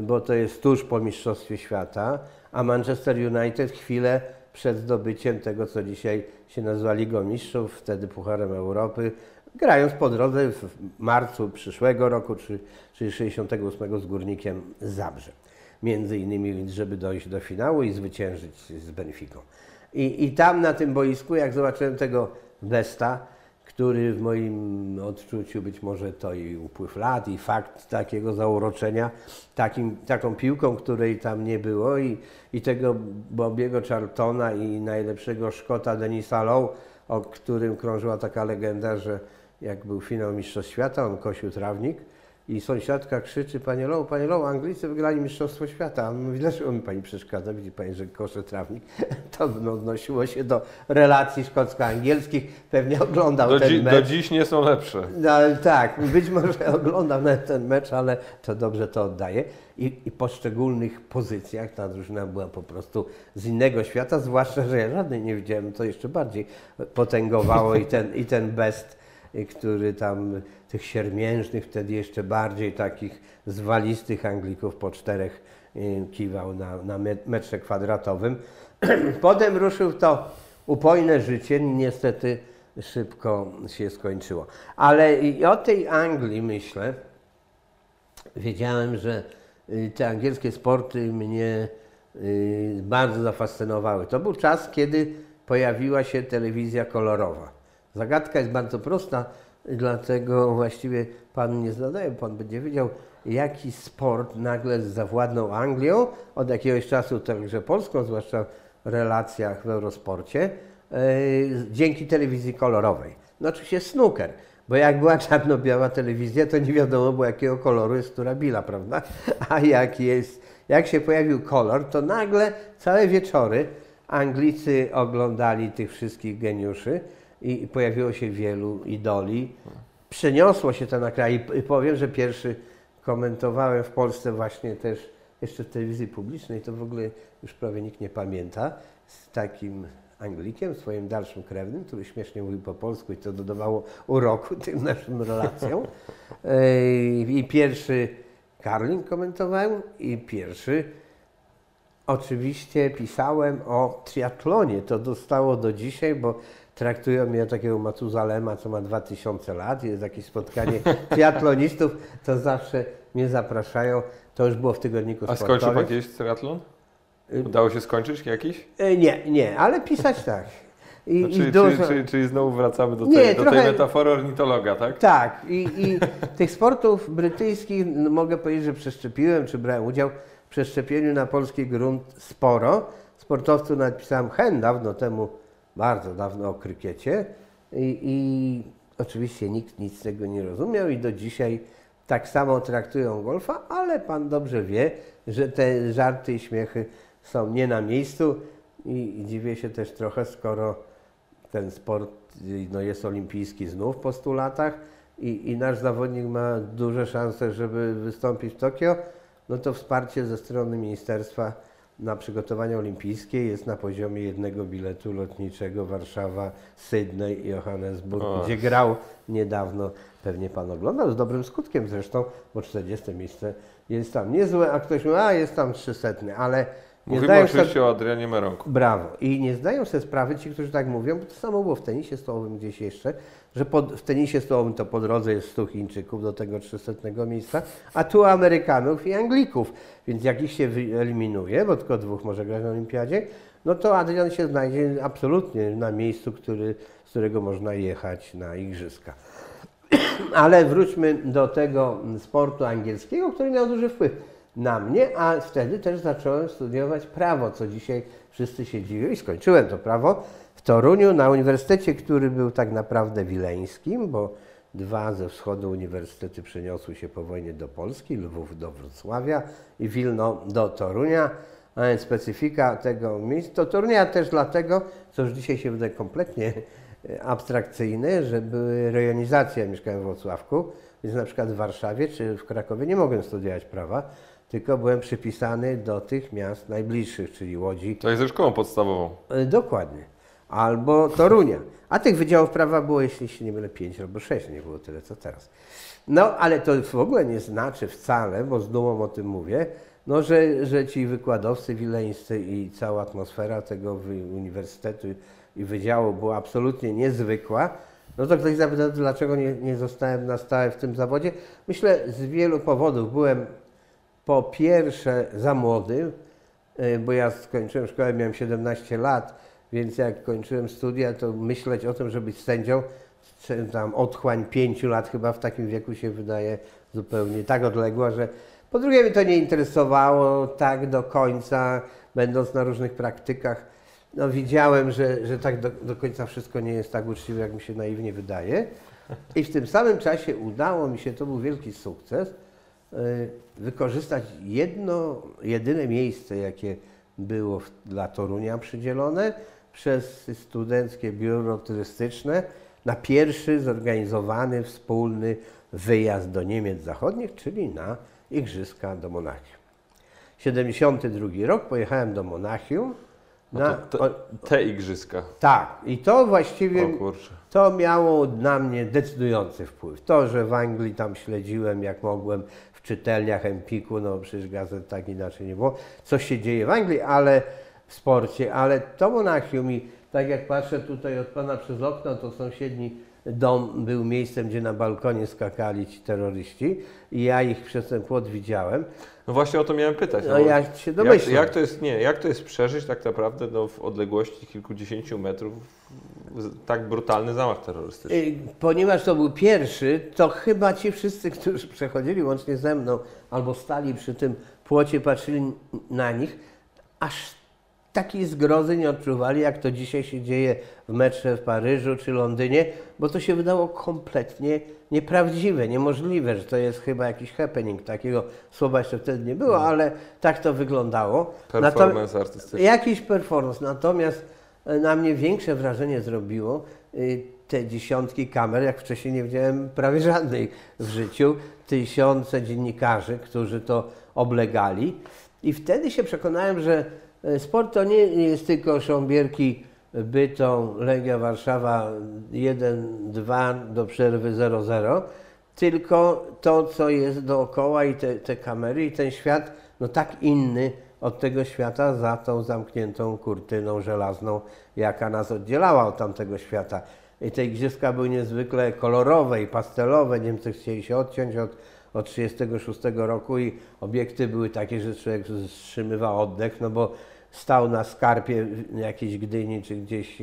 bo to jest tuż po Mistrzostwie Świata, a Manchester United chwilę przed zdobyciem tego, co dzisiaj się nazywa Ligą Mistrzów, wtedy Pucharem Europy, grając po drodze w marcu przyszłego roku, czyli 68 z Górnikiem Zabrze. Między innymi, żeby dojść do finału i zwyciężyć z Benficą. I, I tam na tym boisku, jak zobaczyłem tego Besta, który w moim odczuciu być może to i upływ lat, i fakt takiego zauroczenia takim, taką piłką, której tam nie było, i, i tego Bobiego Charltona i najlepszego Szkota Denisa Lowe, o którym krążyła taka legenda, że jak był finał Mistrzostw Świata, on kosił trawnik i sąsiadka krzyczy, panie Lowe, panie Lowe, Anglicy wygrali Mistrzostwo Świata. Mówi, dlaczego mi pani przeszkadza? Widzi pani, że koszę trawnik. [LAUGHS] To no, odnosiło się do relacji szkocko-angielskich. Pewnie oglądał Do, ten dzi- mecz. do dziś nie są lepsze. No, tak, być może [LAUGHS] oglądał ten mecz, ale to dobrze to oddaje. I, I po poszczególnych pozycjach ta drużyna była po prostu z innego świata, zwłaszcza, że ja żadnej nie widziałem, to jeszcze bardziej potęgowało i ten, i ten best, który tam tych siermiężnych, wtedy jeszcze bardziej takich zwalistych Anglików po czterech y, kiwał na, na me- metrze kwadratowym. [CLEARS THROAT] Potem ruszył to upojne życie, niestety szybko się skończyło. Ale i o tej Anglii myślę, wiedziałem, że y, te angielskie sporty mnie y, bardzo zafascynowały. To był czas, kiedy pojawiła się telewizja kolorowa. Zagadka jest bardzo prosta, dlatego właściwie pan nie zadaje, pan będzie wiedział, jaki sport nagle zawładnął Anglią, od jakiegoś czasu także Polską, zwłaszcza w relacjach w Eurosporcie, yy, dzięki telewizji kolorowej. No oczywiście snooker, bo jak była czarno-biała telewizja, to nie wiadomo było jakiego koloru jest która bila, prawda? [LAUGHS] A jak, jest, jak się pojawił kolor, to nagle całe wieczory Anglicy oglądali tych wszystkich geniuszy i pojawiło się wielu idoli. Przeniosło się to na kraj i- powiem, że pierwszy komentowałem w Polsce właśnie też jeszcze w telewizji publicznej, to w ogóle już prawie nikt nie pamięta, z takim Anglikiem, swoim dalszym krewnym, który śmiesznie mówił po polsku i to dodawało uroku [LAUGHS] tym naszym relacjom. I pierwszy Karlin komentowałem i pierwszy Oczywiście pisałem o triatlonie. To dostało do dzisiaj, bo traktują mnie takiego Matuzalema, co ma 2000 lat. Jest jakieś spotkanie triatlonistów, to zawsze mnie zapraszają. To już było w tygodniku A skończył pan sportowym. kiedyś triatlon? Y- Udało się skończyć jakiś? E, Nie, nie, ale pisać tak. I, No, i czyli, dużo... czyli, czyli, czyli znowu wracamy do Nie, tej, do tej metafory ornitologa, tak? Tak, i, i tych sportów brytyjskich no, mogę powiedzieć, że przeszczepiłem, czy brałem udział w przeszczepieniu na polski grunt sporo. Sportowców nawet pisałem hen dawno temu, bardzo dawno o krykiecie i, i oczywiście nikt nic z tego nie rozumiał i do dzisiaj tak samo traktują golfa, ale pan dobrze wie, że te żarty i śmiechy są nie na miejscu i, i dziwię się też trochę, skoro ten sport no, jest olimpijski znów po 100 latach i, i nasz zawodnik ma duże szanse, żeby wystąpić w Tokio, no to wsparcie ze strony ministerstwa na przygotowania olimpijskie jest na poziomie jednego biletu lotniczego Warszawa, Sydney i Johannesburg, O. gdzie grał niedawno. Pewnie Pan oglądał, z dobrym skutkiem zresztą, bo 40 miejsce jest tam niezłe, a ktoś mówi, a jest tam 300, ale Mówimy oczywiście sobie... o Adrianie Meronku. Brawo. I nie zdają sobie sprawy ci, którzy tak mówią, bo to samo było w tenisie stołowym gdzieś jeszcze, że pod, w tenisie stołowym to po drodze jest 100 Chińczyków do tego 300 miejsca, a tu Amerykanów i Anglików. Więc jak ich się wyeliminuje, bo tylko dwóch może grać na olimpiadzie, no to Adrian się znajdzie absolutnie na miejscu, który, z którego można jechać na igrzyska. [CLEARS THROAT] Ale wróćmy do tego sportu angielskiego, który miał duży wpływ na mnie, a wtedy też zacząłem studiować prawo, co dzisiaj wszyscy się dziwią i skończyłem to prawo w Toruniu na uniwersytecie, który był tak naprawdę wileńskim, bo dwa ze wschodu uniwersytety przeniosły się po wojnie do Polski, Lwów do Wrocławia i Wilno do Torunia. A więc specyfika tego miejsca, to Torunia też dlatego, co już dzisiaj się wydaje kompletnie e, abstrakcyjne, że były rejonizacje, mieszkałem w Wrocławku, więc na przykład w Warszawie czy w Krakowie nie mogłem studiować prawa, tylko byłem przypisany do tych miast najbliższych, czyli Łodzi, To jest ze szkołą podstawową. E, Dokładnie. Albo Torunia. A tych wydziałów prawa było, jeśli się nie mylę, pięć albo sześć, nie było tyle co teraz. No, ale to w ogóle nie znaczy wcale, bo z dumą o tym mówię, no, że, że ci wykładowcy wileńscy i cała atmosfera tego uniwersytetu i wydziału była absolutnie niezwykła. No to ktoś zapytał, dlaczego nie, nie zostałem na stałe w tym zawodzie. Myślę z wielu powodów. Byłem po pierwsze za młody, y, bo ja skończyłem szkołę, miałem 17 lat, więc jak kończyłem studia, to myśleć o tym, żeby być sędzią, tam otchłań pięciu lat chyba w takim wieku się wydaje zupełnie tak odległa, że po drugie mnie to nie interesowało tak do końca, będąc na różnych praktykach. No widziałem, że, że tak do, do końca wszystko nie jest tak uczciwe, jak mi się naiwnie wydaje. I w tym samym czasie udało mi się, to był wielki sukces, wykorzystać jedno, jedyne miejsce, jakie było w, dla Torunia przydzielone przez Studenckie Biuro Turystyczne na pierwszy zorganizowany wspólny wyjazd do Niemiec Zachodnich, czyli na Igrzyska do Monachium. 72 rok pojechałem do Monachium. Na, to, te igrzyska. tak, i to właściwie to miało na mnie decydujący wpływ. To, że w Anglii tam śledziłem jak mogłem czytelniach Empiku, no przecież gazet tak inaczej nie było, co się dzieje w Anglii, ale w sporcie, ale to Monachium i tak jak patrzę tutaj od pana przez okno, to sąsiedni dom był miejscem, gdzie na balkonie skakali ci terroryści i ja ich przez ten płot widziałem. No właśnie o to miałem pytać. No bo ja się jak, domyślam. jak, to jest, nie, jak to jest przeżyć tak naprawdę no, w odległości kilkudziesięciu metrów tak brutalny zamach terrorystyczny? Y, Ponieważ to był pierwszy, to chyba ci wszyscy, którzy przechodzili łącznie ze mną albo stali przy tym płocie, patrzyli na nich, aż takiej zgrozy nie odczuwali, jak to dzisiaj się dzieje w metrze w Paryżu czy Londynie, bo to się wydało kompletnie nieprawdziwe, niemożliwe, że to jest chyba jakiś happening. Takiego słowa jeszcze wtedy nie było, ale tak to wyglądało. Performance artystyczny. Jakiś performance, natomiast na mnie większe wrażenie zrobiło y, te dziesiątki kamer, jak wcześniej nie widziałem prawie żadnej w życiu, tysiące dziennikarzy, którzy to oblegali. I wtedy się przekonałem, że e, sport to nie jest tylko Sząbierki, Bytom, Legia Warszawa 1-2 do przerwy 0-0, tylko to, co jest dookoła i te, te kamery i ten świat, no tak inny od tego świata za tą zamkniętą kurtyną żelazną, jaka nas oddzielała od tamtego świata. I te igrzyska były niezwykle kolorowe i pastelowe. Niemcy chcieli się odciąć od, od 1936 roku i obiekty były takie, że człowiek wstrzymywał oddech, no bo stał na skarpie jakiejś Gdyni czy gdzieś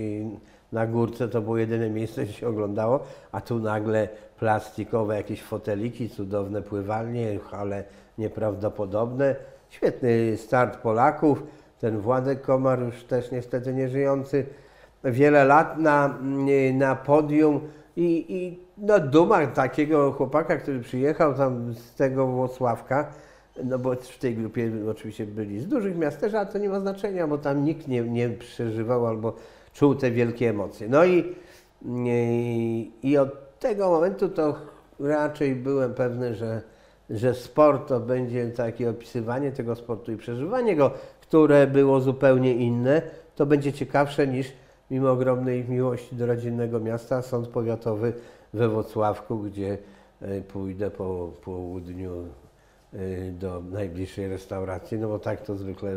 na górce, to było jedyne miejsce, gdzie się oglądało, a tu nagle plastikowe jakieś foteliki, cudowne pływalnie, ale nieprawdopodobne. Świetny start Polaków. Ten Władek Komar już też niestety nieżyjący. Wiele lat na, na podium i, i no, duma takiego chłopaka, który przyjechał tam z tego Włocławka, no bo w tej grupie oczywiście byli z dużych miast też, ale to nie ma znaczenia, bo tam nikt nie, nie przeżywał albo czuł te wielkie emocje. No i, i, i od tego momentu to raczej byłem pewny, że, że sport to będzie takie opisywanie tego sportu i przeżywanie go, które było zupełnie inne, to będzie ciekawsze niż mimo ogromnej miłości do rodzinnego miasta, sąd powiatowy we Wrocławku, gdzie e, pójdę po południu y, do najbliższej restauracji, no bo tak to zwykle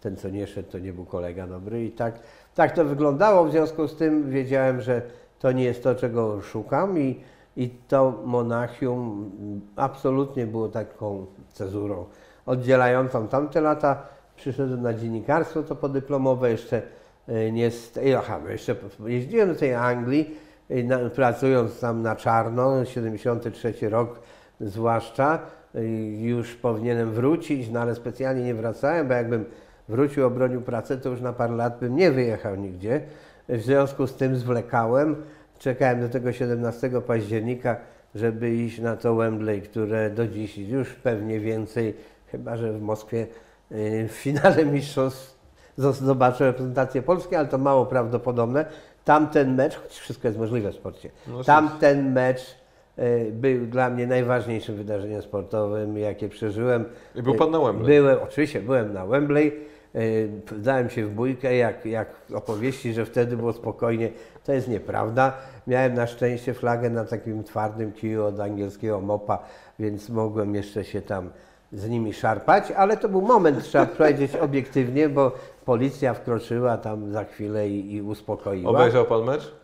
ten, co nie szedł, to nie był kolega dobry i tak, tak to wyglądało. W związku z tym wiedziałem, że to nie jest to, czego szukam i, i to Monachium absolutnie było taką cezurą oddzielającą tamte lata. Przyszedłem na dziennikarstwo to podyplomowe, jeszcze y, nie, z tej- aha, jeszcze jeździłem do tej Anglii, na, pracując tam na czarno, 73 rok zwłaszcza, y, już powinienem wrócić, no ale specjalnie nie wracałem, bo jakbym wrócił, obronił pracę, to już na parę lat bym nie wyjechał nigdzie. W związku z tym zwlekałem, czekałem do tego 17 października, żeby iść na to Wembley, które do dziś już pewnie więcej, chyba że w Moskwie y, w finale mistrzostw zobaczę reprezentację Polski, ale to mało prawdopodobne. Tamten mecz, choć wszystko jest możliwe w sporcie, No tamten mecz y, był dla mnie najważniejszym wydarzeniem sportowym, jakie przeżyłem. I był pan na Wembley. Byłem, oczywiście byłem na Wembley. Y, Dałem się w bójkę, jak, jak opowieści, że wtedy było spokojnie. To jest nieprawda. Miałem na szczęście flagę na takim twardym kiju od angielskiego mopa, więc mogłem jeszcze się tam z nimi szarpać, ale to był moment, trzeba [LAUGHS] powiedzieć obiektywnie, bo policja wkroczyła tam za chwilę i, i uspokoiła. Obejrzał pan mecz?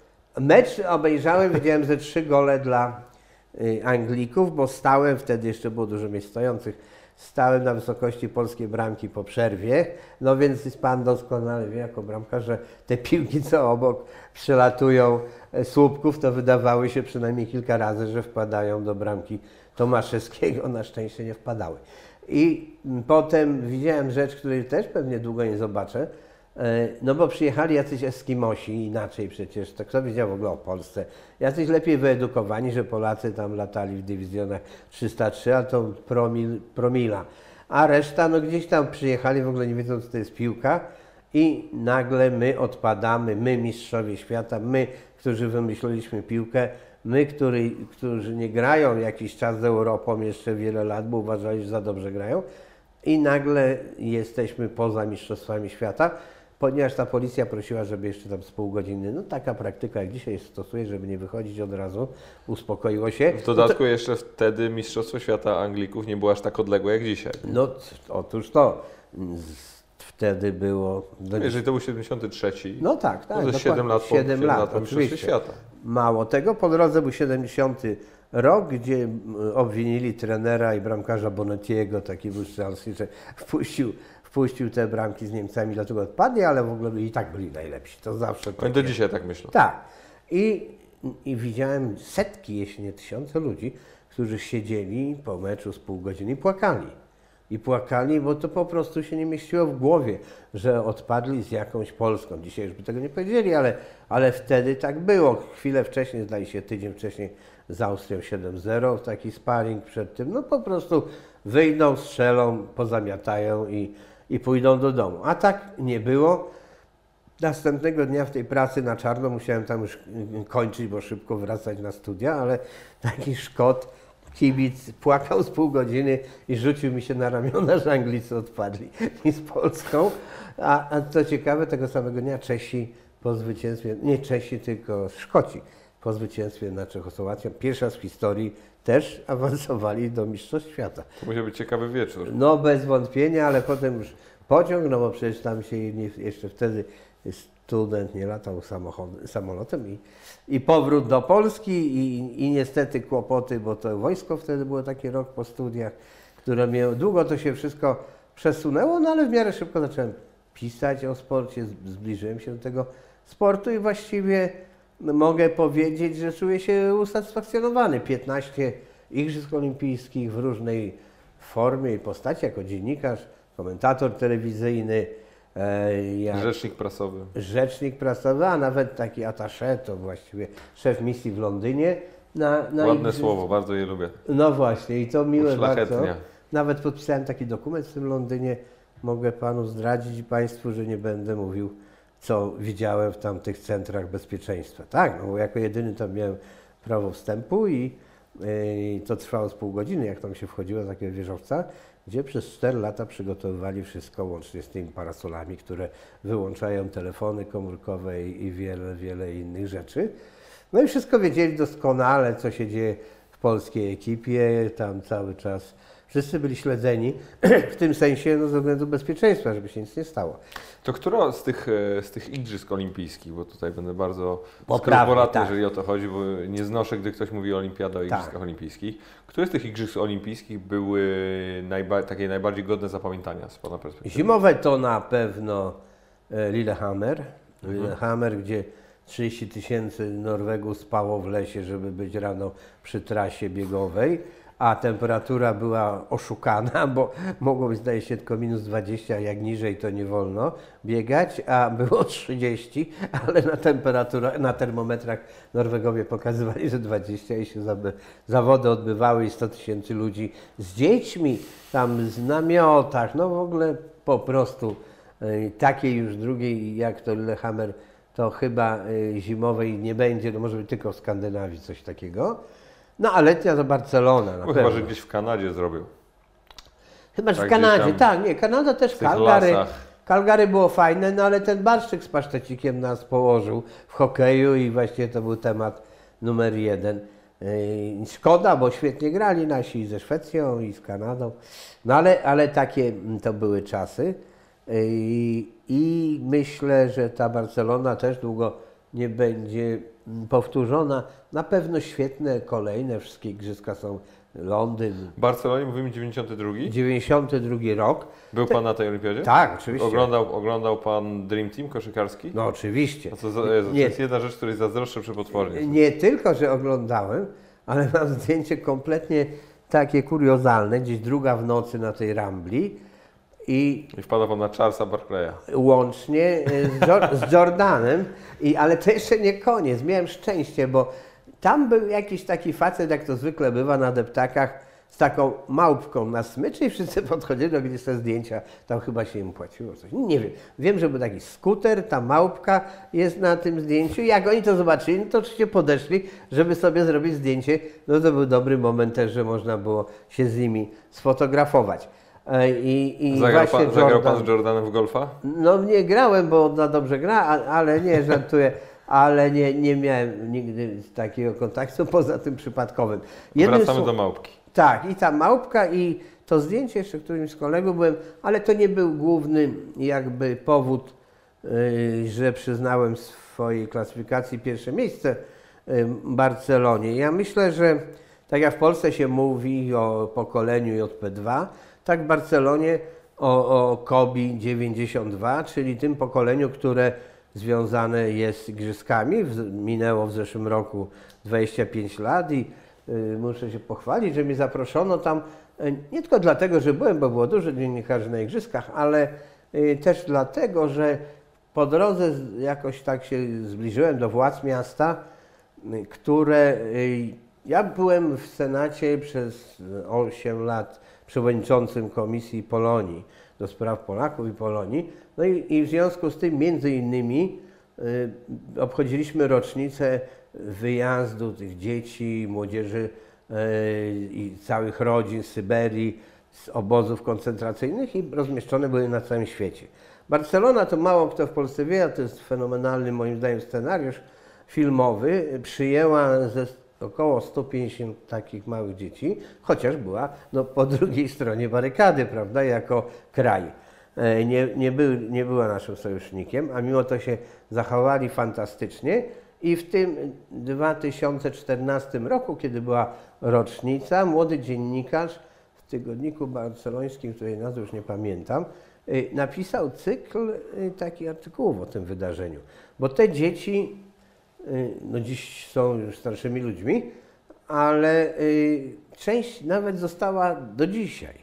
Mecz obejrzałem, widziałem ze trzy gole dla y, Anglików, bo stałem, wtedy jeszcze było dużo miejsc stojących, stałem na wysokości polskiej bramki po przerwie, no więc pan doskonale wie jako bramka, że te piłki co obok przelatują e, słupków, to wydawały się przynajmniej kilka razy, że wpadają do bramki Tomaszewskiego, na szczęście nie wpadały. I potem widziałem rzecz, której też pewnie długo nie zobaczę, no bo przyjechali jacyś Eskimosi, inaczej przecież, to kto wiedział w ogóle o Polsce. Jacyś lepiej wyedukowani, że Polacy tam latali w dywizjonach 303, a to promil, promila. A reszta, no gdzieś tam przyjechali, w ogóle nie wiedzą, co to jest piłka. I nagle my odpadamy, my mistrzowie świata, my, którzy wymyśliliśmy piłkę, my, który, którzy nie grają jakiś czas z Europą jeszcze wiele lat, bo uważali, że za dobrze grają, i nagle jesteśmy poza mistrzostwami świata ponieważ ta policja prosiła, żeby jeszcze tam z pół godziny, no taka praktyka jak dzisiaj stosuje, żeby nie wychodzić od razu, uspokoiło się. W dodatku no to... jeszcze wtedy Mistrzostwo Świata Anglików nie było aż tak odległe jak dzisiaj. No otóż to, wtedy było... Do... Jeżeli to był 73, no tak, tak. No to 7 lat po, 7 lat, lat po Świata. Mało tego, po drodze był 70 rok, gdzie obwinili trenera i bramkarza Bonetiego, taki był Chelsea, że wpuścił wpuścił te bramki z Niemcami, dlatego odpadli, ale w ogóle i tak byli najlepsi. To zawsze. Oni do dzisiaj tak myślą. Tak. I, I widziałem setki, jeśli nie tysiące ludzi, którzy siedzieli po meczu z pół godziny i płakali. I płakali, bo to po prostu się nie mieściło w głowie, że odpadli z jakąś Polską. Dzisiaj już by tego nie powiedzieli, ale, ale wtedy tak było. Chwilę wcześniej, zdaje się tydzień wcześniej z Austrią 7-0, taki sparring przed tym. No po prostu wyjdą, strzelą, pozamiatają i, i pójdą do domu. A tak nie było. Następnego dnia w tej pracy na czarno musiałem tam już kończyć, bo szybko wracać na studia, ale taki Szkot, kibic, płakał z pół godziny i rzucił mi się na ramiona, że Anglicy odpadli i z Polską. A, a co ciekawe, tego samego dnia Czesi po zwycięstwie, nie Czesi, tylko Szkoci po zwycięstwie nad Czechosłowacją, pierwsza w historii też awansowali do Mistrzostw Świata. To musiał być ciekawy wieczór. No bez wątpienia, ale potem już pociąg, no bo przecież tam się nie, jeszcze wtedy student nie latał samolotem i, i powrót do Polski i, i niestety kłopoty, bo to wojsko wtedy było taki rok po studiach, które miało, długo to się wszystko przesunęło, no ale w miarę szybko zacząłem pisać o sporcie, zbliżyłem się do tego sportu i właściwie mogę powiedzieć, że czuję się usatysfakcjonowany. 15 Igrzysk Olimpijskich w różnej formie i postaci, jako dziennikarz, komentator telewizyjny. E, jak rzecznik prasowy. Rzecznik prasowy, a nawet taki attaché, to właściwie szef misji w Londynie. Na, na Ładne Igrzysk... słowo, bardzo je lubię. No właśnie i to miłe bardzo. Nawet podpisałem taki dokument w tym Londynie. Mogę Panu zdradzić i Państwu, że nie będę mówił co widziałem w tamtych centrach bezpieczeństwa. Tak, no bo jako jedyny tam miałem prawo wstępu i, i to trwało z pół godziny, jak tam się wchodziło z takiego wieżowca, gdzie przez 4 lata przygotowywali wszystko łącznie z tymi parasolami, które wyłączają telefony komórkowe i, i wiele, wiele innych rzeczy. No i wszystko wiedzieli doskonale, co się dzieje w polskiej ekipie, tam cały czas wszyscy byli śledzeni [CLEARS THROAT] w tym sensie no, ze względu bezpieczeństwa, żeby się nic nie stało. To która z tych, e, z tych Igrzysk Olimpijskich, bo tutaj będę bardzo skrupulatny, tak. jeżeli o to chodzi, bo nie znoszę, gdy ktoś mówi o Olimpiadzie, o tak. Igrzyskach tak. Olimpijskich. Które z tych Igrzysk Olimpijskich były najba takie najbardziej godne zapamiętania z Pana perspektywy? Zimowe to na pewno e, Lillehammer. Mhm. Lillehammer, gdzie 30 tysięcy Norwegów spało w lesie, żeby być rano przy trasie biegowej a temperatura była oszukana, bo mogło być zdaje się tylko minus 20, jak niżej to nie wolno biegać, a było 30, ale na temperaturach, na termometrach Norwegowie pokazywali, że 20 i się zawody odbywały i 100 tysięcy ludzi z dziećmi, tam z namiotach, no w ogóle po prostu e, takiej już drugiej jak to Lillehammer to chyba e, zimowej nie będzie, no może być tylko w Skandynawii coś takiego. No a letnia to Barcelona. Na no, chyba, że gdzieś w Kanadzie zrobił. Chyba, że tak, w Kanadzie, tak, nie, Kanada też w Calgary. Calgary było fajne, no ale ten barszczyk z pasztecikiem nas położył w hokeju i właściwie to był temat numer jeden. Yy, szkoda, bo świetnie grali nasi i ze Szwecją i z Kanadą. No ale, ale takie to były czasy. Yy, I myślę, że ta Barcelona też długo nie będzie powtórzona. Na pewno świetne, kolejne, wszystkie igrzyska są Londyn, W Barcelonie mówimy 92. 92 rok. Był pan na tej olimpiadzie? Tak, oczywiście. Oglądał, oglądał pan Dream Team koszykarski? No oczywiście. To, za- Jezu, to Nie. jest jedna rzecz, której zazdroszczę przepotwornie. Nie tylko, że oglądałem, ale mam zdjęcie kompletnie takie kuriozalne, gdzieś druga w nocy na tej Rambli i I wpada pan na Charlesa Barclaya. łącznie e, z, z Jordanem, i, ale to jeszcze nie koniec. Miałem szczęście, bo tam był jakiś taki facet, jak to zwykle bywa na deptakach, z taką małpką na smyczy i wszyscy podchodzili, robili te zdjęcia. Tam chyba się im płaciło coś. Nie wiem. Wiem, że był taki skuter, ta małpka jest na tym zdjęciu. Jak oni to zobaczyli, no to oczywiście podeszli, żeby sobie zrobić zdjęcie. No to był dobry moment też, że można było się z nimi sfotografować. E, I, i Zagrał pan, zagrał pan Jordan- z Jordanem w golfa? no nie grałem, bo ona dobrze gra, ale nie, żartuję, ale nie, nie miałem nigdy takiego kontaktu [LAUGHS] poza tym przypadkowym. Jednym Wracamy do małpki. Tak, i ta małpka i to zdjęcie jeszcze którymś z kolegów byłem, ale to nie był główny jakby powód, yy, że przyznałem swojej klasyfikacji pierwsze miejsce yy, Barcelonie. Ja myślę, że tak jak w Polsce się mówi o pokoleniu JP2, tak w Barcelonie o, o Kobi 92, czyli tym pokoleniu, które związane jest z igrzyskami. Minęło w zeszłym roku 25 lat i y, muszę się pochwalić, że mnie zaproszono tam y, nie tylko dlatego, że byłem, bo było dużo dziennikarzy na igrzyskach, ale y, też dlatego, że po drodze jakoś tak się zbliżyłem do władz miasta, y, które y, ja byłem w Senacie przez 8 lat przewodniczącym Komisji Polonii do spraw Polaków i Polonii. No i, i w związku z tym między innymi y, obchodziliśmy rocznicę wyjazdu tych dzieci, młodzieży y, i całych rodzin z Syberii, z obozów koncentracyjnych i rozmieszczone były na całym świecie. Barcelona to mało kto w Polsce wie, a to jest fenomenalny moim zdaniem scenariusz filmowy. Przyjęła ze około 150 takich małych dzieci, chociaż była no, po drugiej stronie barykady, prawda, jako kraj. E, Nie, nie, był, nie była naszym sojusznikiem, a mimo to się zachowali fantastycznie. I w tym 2014 roku, kiedy była rocznica, młody dziennikarz w tygodniku barcelońskim, której nazwy już nie pamiętam, y, napisał cykl y, takich artykułów o tym wydarzeniu. Bo te dzieci, no dziś są już starszymi ludźmi, ale y, część nawet została do dzisiaj.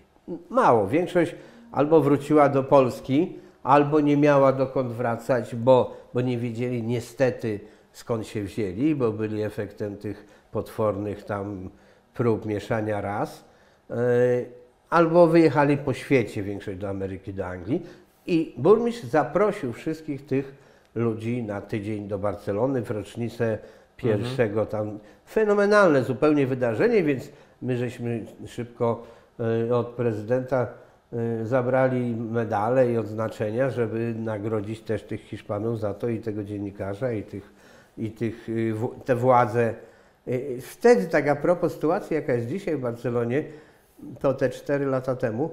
Mało, większość albo wróciła do Polski, albo nie miała dokąd wracać, bo, bo nie wiedzieli niestety skąd się wzięli, bo byli efektem tych potwornych tam prób mieszania ras. E, Albo wyjechali po świecie, większość do Ameryki, do Anglii. I burmistrz zaprosił wszystkich tych ludzi na tydzień do Barcelony w rocznicę pierwszego tam. Fenomenalne zupełnie wydarzenie, więc my żeśmy szybko e, od prezydenta e, zabrali medale i odznaczenia, żeby nagrodzić też tych Hiszpanów za to i tego dziennikarza i tych, i tych w- te władze. Wtedy tak a propos sytuacji, jaka jest dzisiaj w Barcelonie, to te 4 lata temu,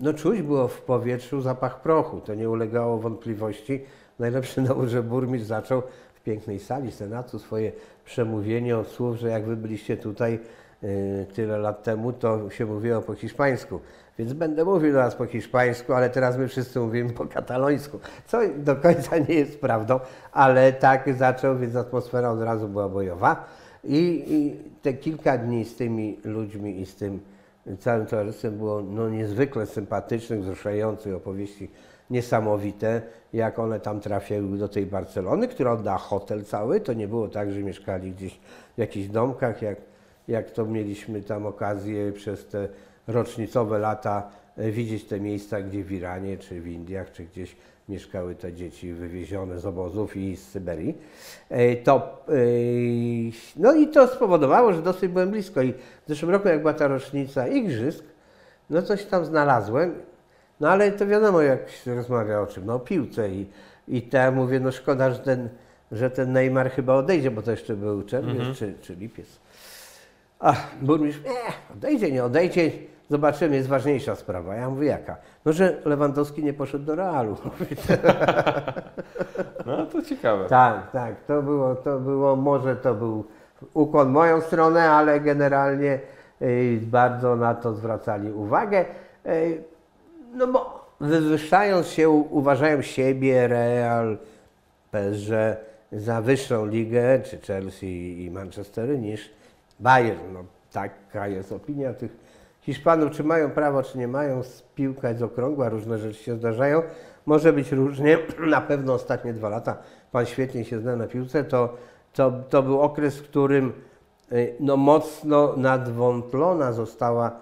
no czuć było w powietrzu zapach prochu, to nie ulegało wątpliwości. Najlepszy [LAUGHS] dowód, że burmistrz zaczął w pięknej sali Senatu swoje przemówienie od słów, że jak wy byliście tutaj y, tyle lat temu, to się mówiło po hiszpańsku. Więc będę mówił do Was po hiszpańsku, ale teraz my wszyscy mówimy po katalońsku, co do końca nie jest prawdą, ale tak zaczął, więc atmosfera od razu była bojowa. I, i te kilka dni z tymi ludźmi i z tym całym towarzystwem było no, niezwykle sympatycznych, wzruszających opowieści, niesamowite, jak one tam trafiały do tej Barcelony, która oddała hotel cały, to nie było tak, że mieszkali gdzieś w jakichś domkach, jak, jak to mieliśmy tam okazję przez te rocznicowe lata e, widzieć te miejsca, gdzie w Iranie, czy w Indiach, czy gdzieś mieszkały te dzieci wywiezione z obozów i z Syberii. E, To, e, no i to spowodowało, że dosyć byłem blisko. I w zeszłym roku, jak była ta rocznica igrzysk, no coś tam znalazłem. No ale to wiadomo, jak się rozmawia o czym, no o piłce. I, i to ja mówię, no szkoda, że ten, że ten Neymar chyba odejdzie, bo to jeszcze był czerwiec czy, czy lipiec. Ach, burmistrz, nie, odejdzie, nie odejdzie. zobaczymy, jest ważniejsza sprawa. Ja mówię, jaka? No, że Lewandowski nie poszedł do Realu. [LAUGHS] No to ciekawe. tak, tak, to było, to było, może to był ukłon moją stronę, ale generalnie y, bardzo na to zwracali uwagę. Y, no bo wywyższając się, uważają siebie, Real, PSG za wyższą ligę, czy Chelsea i Manchestery niż Bayern. No, taka jest opinia tych Hiszpanów. Czy mają prawo, czy nie mają. Piłka jest okrągła, różne rzeczy się zdarzają. Może być różnie. [CLEARS THROAT] Na pewno ostatnie dwa lata Pan świetnie się zna na piłce. To, to, to był okres, w którym y, no, mocno nadwątlona została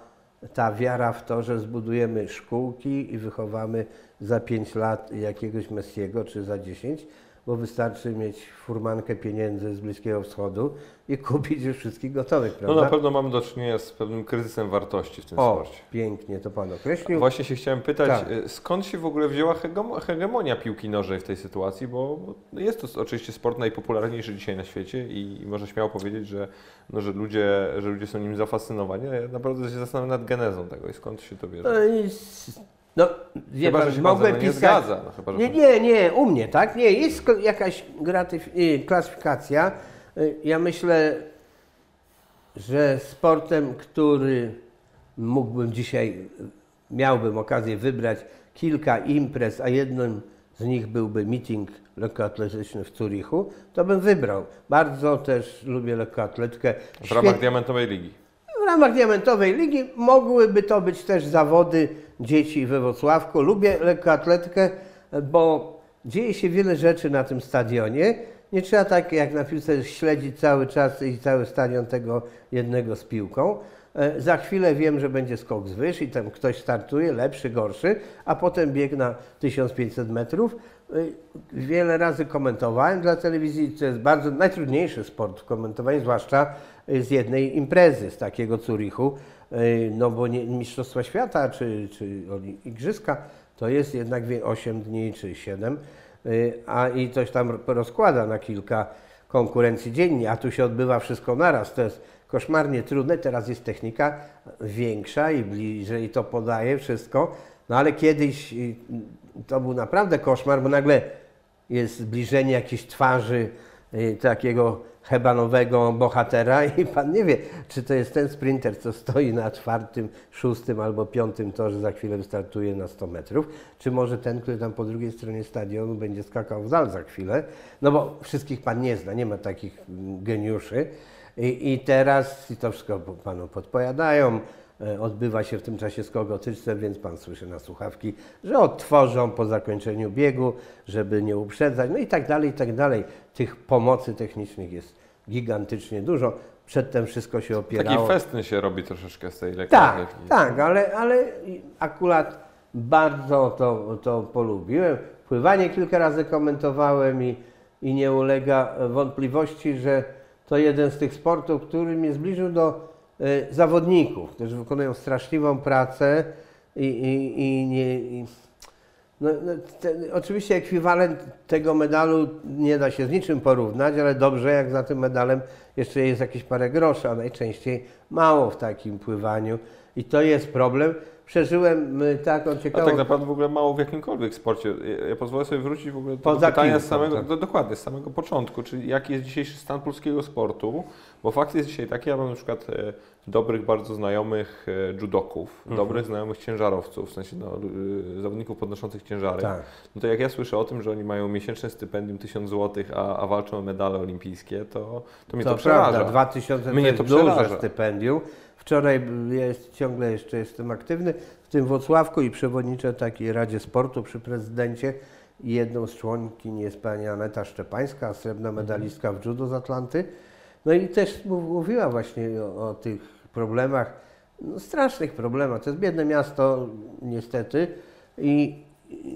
ta wiara w to, że zbudujemy szkółki i wychowamy za 5 lat jakiegoś Messiego czy za 10 bo wystarczy mieć furmankę pieniędzy z Bliskiego Wschodu i kupić już wszystkich gotowych, No prawda? na pewno mamy do czynienia z pewnym kryzysem wartości w tym o, sporcie. pięknie to Pan określił. Właśnie się chciałem pytać, Tak. y, skąd się w ogóle wzięła hegemo- hegemonia piłki nożnej w tej sytuacji, bo jest to oczywiście sport najpopularniejszy dzisiaj na świecie i, i można śmiało powiedzieć, że, no, że, ludzie, że ludzie są nim zafascynowani, ja naprawdę się zastanawiam nad genezą tego i skąd się to bierze. No, no wie Chyba, pan, że się pan mogłem mną nie pisać... zgadza. No, chyba, Nie, nie, nie, u mnie, tak? Nie, jest jakaś gratyf- y, klasyfikacja. Y, Ja myślę, że sportem, który mógłbym dzisiaj, miałbym okazję wybrać kilka imprez, a jednym z nich byłby meeting lekkoatletyczny w Zurichu, to bym wybrał. Bardzo też lubię lekkoatletkę. w ramach Diamentowej Ligi. W ramach Diamentowej Ligi mogłyby to być też zawody dzieci we Wrocławku. Lubię lekkoatletkę, bo dzieje się wiele rzeczy na tym stadionie. Nie trzeba tak jak na piłce śledzić cały czas i cały stadion tego jednego z piłką. E, Za chwilę wiem, że będzie skok z wyż i tam ktoś startuje, lepszy, gorszy, a potem bieg na 1500 metrów. E, Wiele razy komentowałem dla telewizji, to jest bardzo najtrudniejszy sport w komentowaniu, zwłaszcza z jednej imprezy, z takiego Zurichu, e, no bo nie, Mistrzostwa Świata czy, czy Igrzyska to jest jednak wie- 8 dni czy 7, y, a i coś tam rozkłada na kilka konkurencji dziennie, a tu się odbywa wszystko naraz. To jest koszmarnie trudne. Teraz jest technika większa i bliżej to podaje wszystko. No ale kiedyś y, to był naprawdę koszmar, bo nagle jest zbliżenie jakiejś twarzy y, takiego hebanowego bohatera [LAUGHS] i pan nie wie, czy to jest ten sprinter, co stoi na czwartym, szóstym albo piątym torze, za chwilę wystartuje na 100 metrów, czy może ten, który tam po drugiej stronie stadionu będzie skakał w dal za chwilę, no bo wszystkich pan nie zna, nie ma takich mm, geniuszy i, i teraz i to wszystko panu podpowiadają, E, Odbywa się w tym czasie skok gotyczce, więc pan słyszy na słuchawki, że odtworzą po zakończeniu biegu, żeby nie uprzedzać, no i tak dalej, i tak dalej. Tych pomocy technicznych jest gigantycznie dużo. Przedtem wszystko się Taki opierało. festyn się robi troszeczkę z tej Tak, lekkoatletyki. tak, ale, ale akurat bardzo to, to polubiłem. Pływanie kilka razy komentowałem i, i nie ulega wątpliwości, że to jeden z tych sportów, który mnie zbliżył do e, zawodników, którzy wykonują straszliwą pracę i, i, i nie. No, no, te, oczywiście ekwiwalent tego medalu nie da się z niczym porównać, ale dobrze, jak za tym medalem jeszcze jest jakieś parę groszy, a najczęściej mało w takim pływaniu. I to jest problem. Przeżyłem y, taką A ciekawą... tak naprawdę w ogóle mało w jakimkolwiek sporcie. Ja, pozwolę sobie wrócić w ogóle do Poza pytania z samego, tak. do, dokładnie, z samego początku, czyli jaki jest dzisiejszy stan polskiego sportu, bo fakt jest dzisiaj taki, ja mam na przykład e, dobrych, bardzo znajomych e, judoków, Mhm. dobrych znajomych ciężarowców, w sensie no, e, zawodników podnoszących ciężary. Tak. No to jak ja słyszę o tym, że oni mają miesięczne stypendium 1000 zł, a, a walczą o medale olimpijskie, to, to mnie to, To przeraża. prawda, 2000 Mnie to to jest duże stypendium. Wczoraj jest, ciągle jeszcze jestem aktywny w tym Włocławku i przewodniczę takiej Radzie Sportu przy prezydencie. I Jedną z członkiń jest pani Aneta Szczepańska, srebrna medalistka w judo z Atlanty. No i też mów- mówiła właśnie o, o tych problemach, no strasznych problemach. To jest biedne miasto niestety i,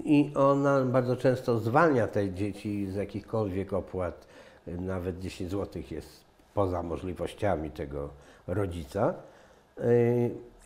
i ona bardzo często zwalnia te dzieci z jakichkolwiek opłat. Nawet 10 zł jest poza możliwościami tego rodzica.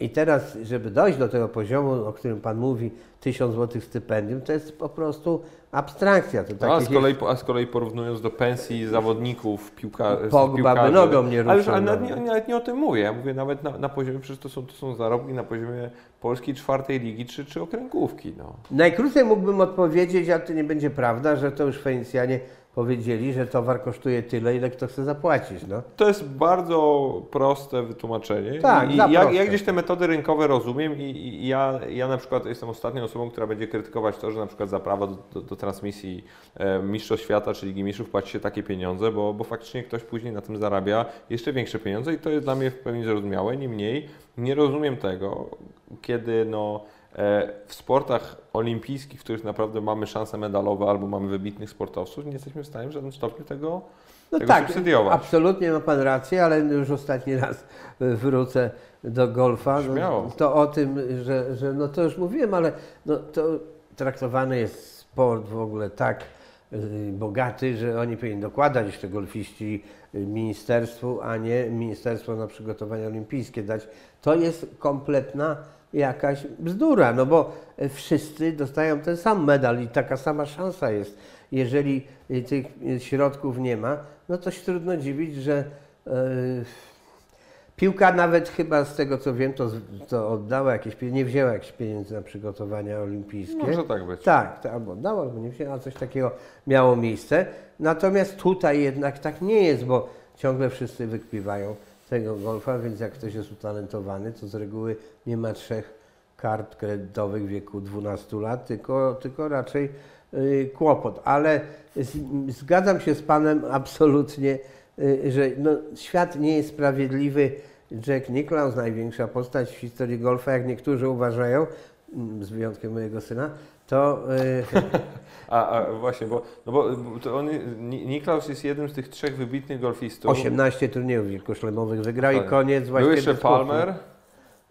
I teraz, żeby dojść do tego poziomu, o którym Pan mówi, 1000 zł stypendium, to jest po prostu abstrakcja. To No, a, z kolei, a z kolei porównując do pensji zawodników, piłka, Pogba by nogą nie ale, już, ruszył, ale no. nawet, nie, nawet nie o tym mówię. Ja mówię nawet na, na poziomie, przecież to są, to są zarobki na poziomie polskiej czwartej ligi czy, czy okręgówki. No. Najkrócej mógłbym odpowiedzieć, a to nie będzie prawda, że to już Fenicjanie powiedzieli, że towar kosztuje tyle, ile kto chce zapłacić. No. To jest bardzo proste wytłumaczenie. Tak, I, ja, proste. ja gdzieś te metody rynkowe rozumiem i, i ja, ja na przykład jestem ostatnią osobą, która będzie krytykować to, że na przykład za prawo do, do, do transmisji e, Mistrzostw Świata czy Ligi Mistrzów płaci się takie pieniądze, bo, bo faktycznie ktoś później na tym zarabia jeszcze większe pieniądze i to jest dla mnie w pełni zrozumiałe. Niemniej nie rozumiem tego, kiedy no, w sportach olimpijskich, w których naprawdę mamy szanse medalowe albo mamy wybitnych sportowców, nie jesteśmy w stanie w żadnym stopniu tego, No tego tak, subsydiować. absolutnie ma Pan rację, ale już ostatni raz wrócę do golfa. No, to o tym, że, że no to już mówiłem, ale no to traktowany jest sport w ogóle tak y, bogaty, że oni powinni dokładać jeszcze golfiści ministerstwu, a nie ministerstwo na przygotowania olimpijskie dać. To jest kompletna jakaś bzdura, no bo wszyscy dostają ten sam medal i taka sama szansa jest. Jeżeli y, tych y, środków nie ma, no to się trudno dziwić, że y, Piłka nawet chyba z tego co wiem, to, to oddała jakieś pieniądze, nie wzięła jakichś pieniędzy na przygotowania olimpijskie. Może tak być. Tak, to albo oddała, albo nie wzięła, coś takiego miało miejsce. Natomiast tutaj jednak tak nie jest, bo ciągle wszyscy wykpiwają tego golfa, więc jak ktoś jest utalentowany, to z reguły nie ma trzech kart kredytowych w wieku 12 lat, tylko, tylko raczej y, kłopot. Ale z, zgadzam się z Panem [LAUGHS] absolutnie, y, że no, świat nie jest sprawiedliwy. Jack Nicklaus, największa postać w historii golfa, jak niektórzy uważają, mm, z wyjątkiem mojego syna, to [LAUGHS] A, a właśnie, bo, no bo on, Ni- Niklaus jest jednym z tych trzech wybitnych golfistów. 18 turniejów wielkoszlemowych wygrał i Tak. koniec właśnie Był jeszcze. Palmer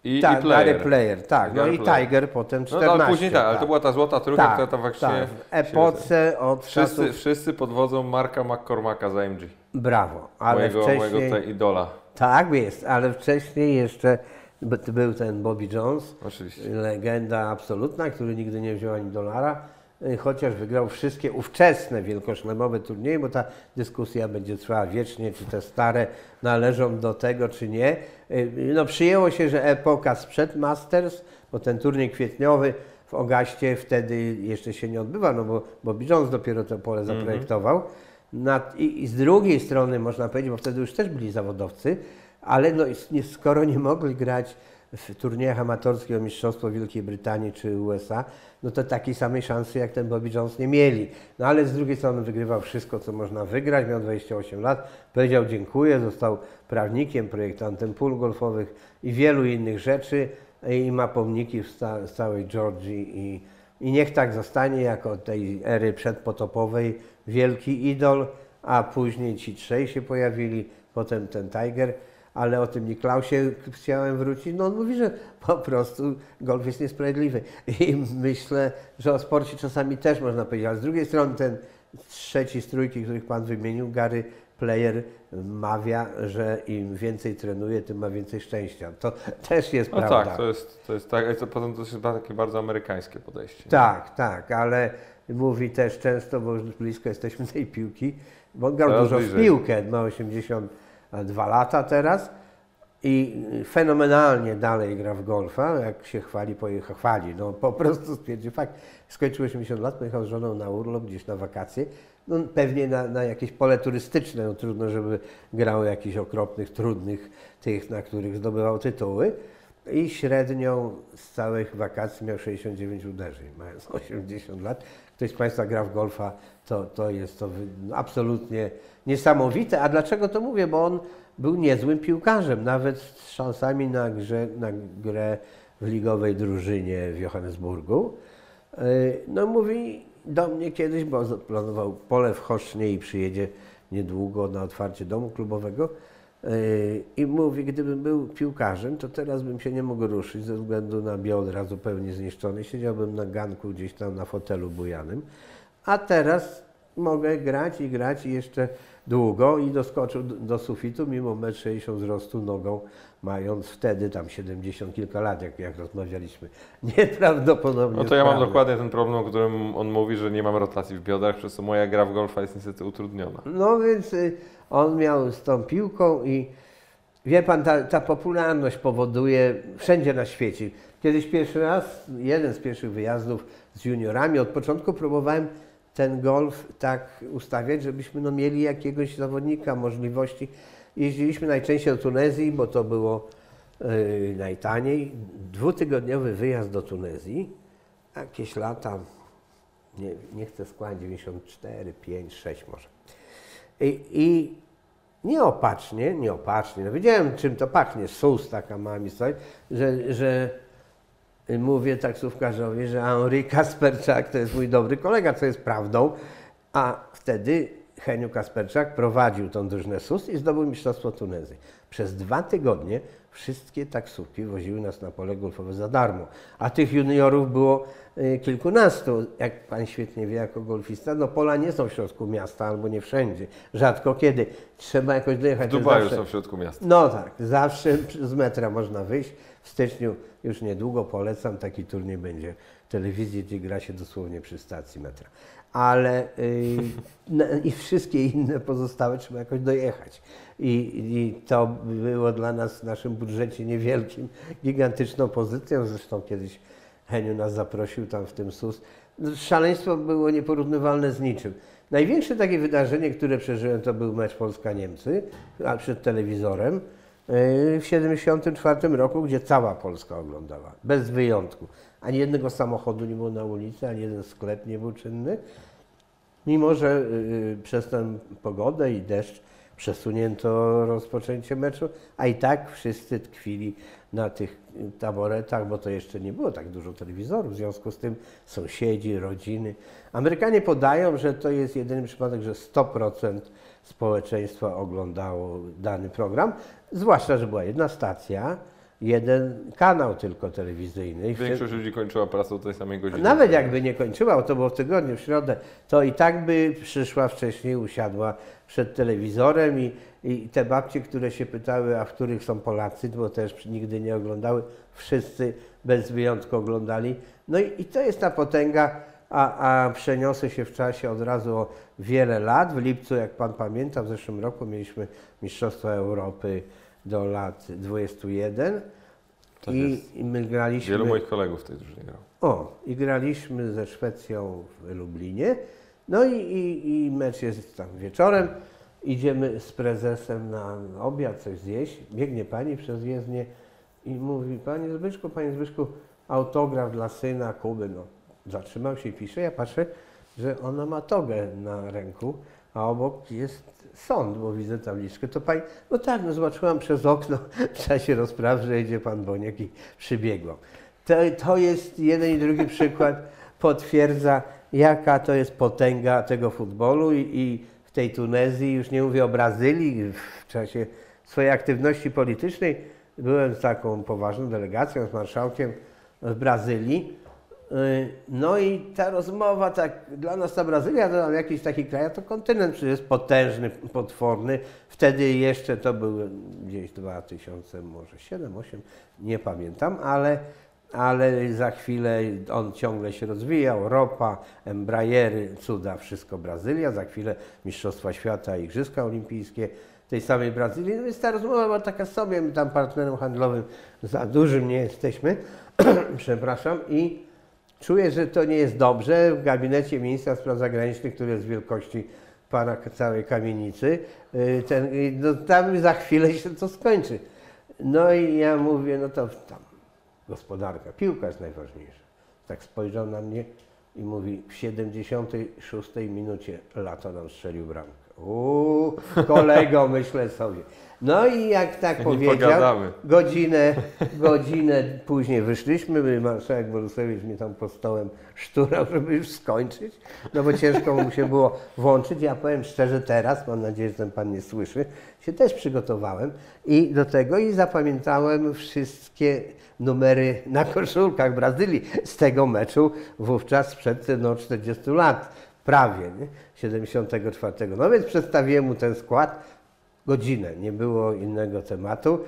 i, tak, i Player. Player, tak. No i Player. Tiger potem No, 14. no ale później tak, ale to była ta złota trójka, tak, która tam faktycznie... tak, w epoce od Wszyscy, czasów... wszyscy pod wodzą Marka McCormacka za MG, Brawo, ale mojego, wcześniej... mojego idola. Tak jest, ale wcześniej jeszcze był ten Bobby Jones, Oczywiście. legenda absolutna, który nigdy nie wziął ani dolara, y, chociaż wygrał wszystkie ówczesne wielkoszlemowe turnieje, bo ta dyskusja będzie trwała wiecznie, czy te stare należą do tego, czy nie. Y, No przyjęło się, że epoka sprzed Masters, bo ten turniej kwietniowy w Ogaście wtedy jeszcze się nie odbywa, no bo Bobby Jones dopiero to pole zaprojektował. Na, i, I z drugiej strony można powiedzieć, bo wtedy już też byli zawodowcy, ale no, skoro nie mogli grać w turniejach amatorskich o Mistrzostwo Wielkiej Brytanii czy USA, no to takiej samej szansy jak ten Bobby Jones nie mieli. No ale z drugiej strony wygrywał wszystko, co można wygrać, miał 28 lat, powiedział dziękuję, został prawnikiem, projektantem pól golfowych i wielu innych rzeczy i ma pomniki w całej Georgii i, i niech tak zostanie jako tej ery przedpotopowej wielki idol, a później ci trzej się pojawili, potem ten Tiger, ale o tym Niklausie chciałem wrócić. No on mówi, że po prostu golf jest niesprawiedliwy i myślę, że o sporcie czasami też można powiedzieć, ale z drugiej strony ten trzeci z trójki, których Pan wymienił, Gary Player mawia, że im więcej trenuje, tym ma więcej szczęścia. To też jest No prawda. tak, to jest, to jest tak, to potem to jest takie bardzo amerykańskie podejście. Tak, tak, ale mówi też często, bo już blisko jesteśmy tej piłki, bo on grał dużo w bliżej. piłkę, ma 82 lata teraz. I fenomenalnie dalej gra w golfa, jak się chwali, pojechał, chwali, no po prostu stwierdził fakt, skończył 80 lat, pojechał z żoną na urlop gdzieś na wakacje, no pewnie na, na jakieś pole turystyczne, no trudno, żeby grał jakichś okropnych, trudnych tych, na których zdobywał tytuły, i średnią z całych wakacji miał 69 uderzeń, mając 80 lat. Ktoś z Państwa gra w golfa, to, to jest to absolutnie niesamowite. A dlaczego to mówię? Bo on był niezłym piłkarzem, nawet z szansami na, grze, na grę w ligowej drużynie w Johannesburgu. Yy, No mówi do mnie kiedyś, bo planował pole w Chosznie i przyjedzie niedługo na otwarcie domu klubowego. Yy, I mówi, gdybym był piłkarzem, to teraz bym się nie mógł ruszyć ze względu na biodra zupełnie zniszczone. Siedziałbym na ganku gdzieś tam na fotelu bujanym. A teraz mogę grać i grać i jeszcze długo i doskoczył do, sufitu mimo 1,60 m wzrostu nogą, mając wtedy tam 70 kilka lat, jak, jak rozmawialiśmy. [LAUGHS] Nieprawdopodobnie No to ja mam dokładnie ten problem, o którym on mówi, że nie mam rotacji w biodrach, przez co moja gra w golfa jest niestety utrudniona. No więc y, on miał z tą piłką i wie pan, ta, ta popularność powoduje wszędzie na świecie. Kiedyś pierwszy raz, jeden z pierwszych wyjazdów z juniorami, od początku próbowałem ten golf tak ustawiać, żebyśmy no, mieli jakiegoś zawodnika, możliwości. Jeździliśmy najczęściej do Tunezji, bo to było y, najtaniej. Dwutygodniowy wyjazd do Tunezji, jakieś lata, nie, nie chcę składać, 94, 5, 6 może. I, i nieopatrznie, nieopatrznie, no wiedziałem czym to pachnie, sus taka ma mi stoi, że, że mówię taksówkarzowi, że Henri Kasperczak to jest mój dobry kolega, co jest prawdą, a wtedy Heniu Kasperczak prowadził tą drużynę SUS i zdobył Mistrzostwo Tunezji. Przez dwa tygodnie wszystkie taksówki woziły nas na pole golfowe za darmo, a tych juniorów było y, kilkunastu. Jak pan świetnie wie jako golfista, no pola nie są w środku miasta albo nie wszędzie, rzadko kiedy. Trzeba jakoś dojechać. W Dubaju zawsze- są w środku miasta. no tak, zawsze z metra można wyjść. W styczniu już niedługo polecam, taki turniej będzie w telewizji, gdzie gra się dosłownie przy stacji metra. Ale y, na- i wszystkie inne pozostałe trzeba jakoś dojechać. I, I to było dla nas w naszym budżecie niewielkim, gigantyczną pozycją. Zresztą kiedyś Heniu nas zaprosił tam w tym SUS. Szaleństwo było nieporównywalne z niczym. Największe takie wydarzenie, które przeżyłem, to był mecz Polska-Niemcy, a przed telewizorem yy, w 1974 roku, gdzie cała Polska oglądała, bez wyjątku. Ani jednego samochodu nie było na ulicy, ani jeden sklep nie był czynny. Mimo, że yy, przez tę pogodę i deszcz przesunięto rozpoczęcie meczu, a i tak wszyscy tkwili na tych taboretach, bo to jeszcze nie było tak dużo telewizorów, w związku z tym sąsiedzi, rodziny. Amerykanie podają, że to jest jedyny przypadek, że 100% społeczeństwa oglądało dany program, zwłaszcza, że była jedna stacja, jeden kanał tylko telewizyjny. Większość ludzi kończyła pracę o tej samej godzinie. nawet jakby nie kończyła, to było w tygodniu, w środę, to i tak by przyszła wcześniej, usiadła przed telewizorem i, i te babcie, które się pytały, a w których są Polacy, bo też nigdy nie oglądały, wszyscy bez wyjątku oglądali. No i, i to jest ta potęga, a, a przeniosę się w czasie od razu o wiele lat. W lipcu, jak Pan pamięta, w zeszłym roku mieliśmy Mistrzostwa Europy do lat 21 Tak i, i my graliśmy... Wielu moich kolegów w tej drużynie grało. O, i graliśmy ze Szwecją w Lublinie. No i, i, i mecz jest tam wieczorem. Idziemy z prezesem na obiad, coś zjeść. Biegnie pani przez jezdnię i mówi, panie Zbyszku, panie Zbyszku, autograf dla syna Kuby. No, zatrzymał się i pisze. Ja patrzę, że ona ma togę na ręku, a obok jest sąd, bo widzę tabliczkę. To pani, no tak, no zobaczyłam przez okno [LAUGHS] w czasie rozpraw, że idzie pan Boniek i przybiegłam. To, to jest jeden i drugi przykład, [LAUGHS] potwierdza jaka to jest potęga tego futbolu i, i w tej Tunezji, już nie mówię o Brazylii, w czasie swojej aktywności politycznej byłem z taką poważną delegacją, z marszałkiem w Brazylii. Y, No i ta rozmowa, tak, dla nas ta Brazylia to tam jakiś taki kraj, to kontynent przecież jest potężny, potworny. Wtedy jeszcze to były gdzieś 2000, może 7, 8, nie pamiętam, ale, ale za chwilę on ciągle się rozwijał, ropa, Embraery, cuda, wszystko Brazylia, za chwilę Mistrzostwa Świata, Igrzyska Olimpijskie tej samej Brazylii. No więc ta rozmowa była taka sobie, my tam partnerem handlowym za dużym nie jesteśmy, [CLEARS THROAT] przepraszam, i Czuję, że to nie jest dobrze. W gabinecie ministra spraw zagranicznych, który jest wielkości pana całej kamienicy, y, ten, y, no, tam za chwilę się to skończy. No i ja mówię, no to tam gospodarka, piłka jest najważniejsza. Tak spojrzał na mnie i mówi, w 76 minucie Lato nam strzelił bramkę. Uuu, kolego, [LAUGHS] myślę sobie. No i jak tak powiedział, pogadamy. godzinę, godzinę później wyszliśmy, my- marszałek Borusewicz mnie tam pod stołem szturał, żeby już skończyć, no bo ciężko mu się było włączyć. Ja powiem szczerze teraz, mam nadzieję, że ten pan nie słyszy, się też przygotowałem i do tego i zapamiętałem wszystkie numery na koszulkach Brazylii z tego meczu wówczas sprzed no, 40 lat. prawie, nie? 74. No więc przedstawiłem mu ten skład, godzinę, nie było innego tematu.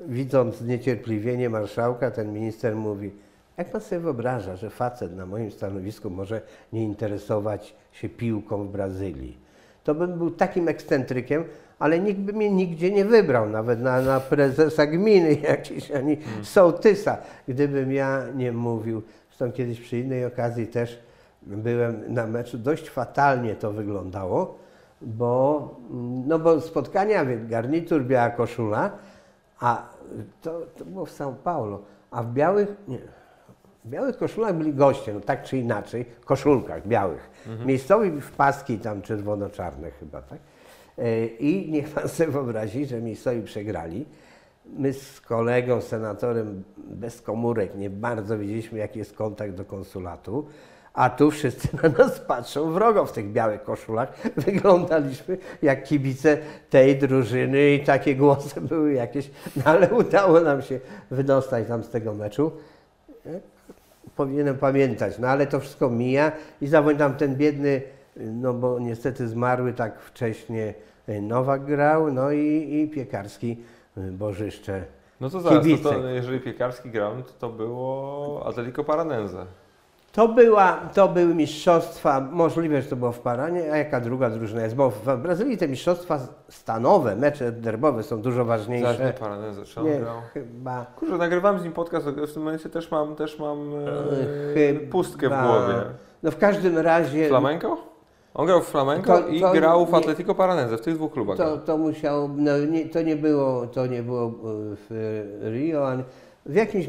Widząc zniecierpliwienie marszałka, ten minister mówi, jak pan sobie wyobraża, że facet na moim stanowisku może nie interesować się piłką w Brazylii? To bym był takim ekscentrykiem, ale nikt by mnie nigdzie nie wybrał, nawet na, na prezesa gminy [LAUGHS] jakiś, ani sołtysa, gdybym ja nie mówił. Zresztą kiedyś przy innej okazji też byłem na meczu, dość fatalnie to wyglądało, bo, no bo spotkania, garnitur, biała koszula, a to, to było w São Paulo, a w białych, nie, w białych koszulach byli goście, no tak czy inaczej, koszulkach białych. Miejscowi w paski tam czerwono-czarne chyba, tak? E, I niech pan sobie wyobrazi, że miejscowi przegrali. My z kolegą, senatorem bez komórek nie bardzo wiedzieliśmy, jaki jest kontakt do konsulatu, a tu wszyscy na nas patrzą wrogo w tych białych koszulach. [LAUGHS] Wyglądaliśmy jak kibice tej drużyny i takie głosy były jakieś, no ale udało nam się wydostać tam z tego meczu. Powinienem pamiętać, no ale to wszystko mija i zawodnik tam ten biedny, no bo niestety zmarły tak wcześnie Nowak grał, no i, i Piekarski Bożyszcze. No to zaraz, to, to, jeżeli Piekarski grał, no to to było Atletico Paranense. To, była, to były mistrzostwa, możliwe, że to było w Paranie, a jaka druga drużyna jest, bo w Brazylii te mistrzostwa stanowe, mecze derbowe są dużo Zaraz ważniejsze. On Nie, grał? chyba Kurczę, nagrywam z nim podcast, w tym momencie też mam, też mam e, Chyba- pustkę w głowie. No w każdym razie Flamenco? On grał w Flamenco To- i to grał w Atletico Paranense, w tych dwóch klubach. to, to musiał, no nie, to nie było, to nie było w Rio, w jakimś,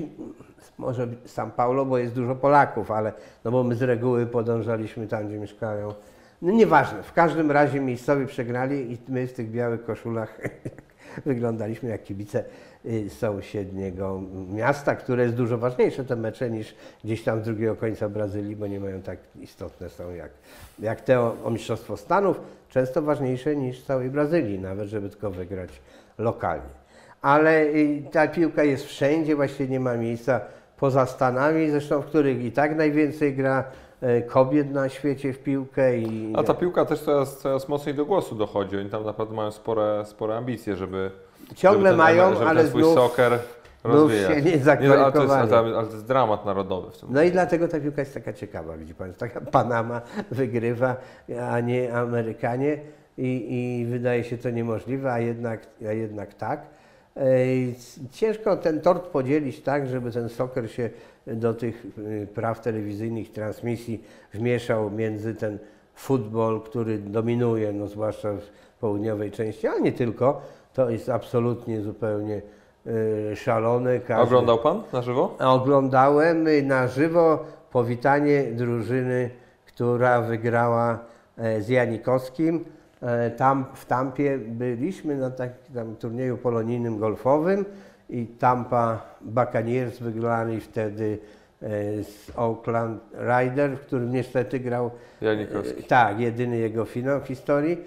może São Paulo, bo jest dużo Polaków, ale no bo my z reguły podążaliśmy tam, gdzie mieszkają. No nieważne, w każdym razie miejscowi przegrali i my w tych białych koszulach [LAUGHS] wyglądaliśmy jak kibice y, sąsiedniego miasta, które jest dużo ważniejsze te mecze niż gdzieś tam z drugiego końca Brazylii, bo nie mają tak istotne są jak, jak te o, o Mistrzostwo Stanów, często ważniejsze niż całej Brazylii, nawet żeby tylko wygrać lokalnie. Ale y, ta piłka jest wszędzie, właściwie nie ma miejsca poza Stanami, zresztą w których i tak najwięcej gra e, kobiet na świecie w piłkę i A ta piłka też coraz, coraz mocniej do głosu dochodzi. Oni tam naprawdę mają spore, spore ambicje, żeby. ciągle żeby ten, mają, żeby ale ten swój znów soccer znów rozwijać. się nie ale, to jest, ale, to, ale to jest dramat narodowy w tym. No i dlatego ta piłka jest taka ciekawa, widzi Pan, taka Panama wygrywa, a nie Amerykanie i, i wydaje się to niemożliwe, a jednak, a jednak tak. Ciężko ten tort podzielić tak, żeby ten soccer się do tych y, praw telewizyjnych, transmisji wmieszał między ten futbol, który dominuje, no zwłaszcza w południowej części, ale nie tylko. To jest absolutnie zupełnie y, szalone. Każdy- Oglądał pan na żywo? Oglądałem y, na żywo powitanie drużyny, która wygrała e, z Janikowskim. E, Tam w Tampie byliśmy na takim turnieju polonijnym golfowym i Tampa Buccaneers wygrali wtedy e, z Oakland Rider, w którym niestety grał Janikowski. E, Tak, jedyny jego finał w historii.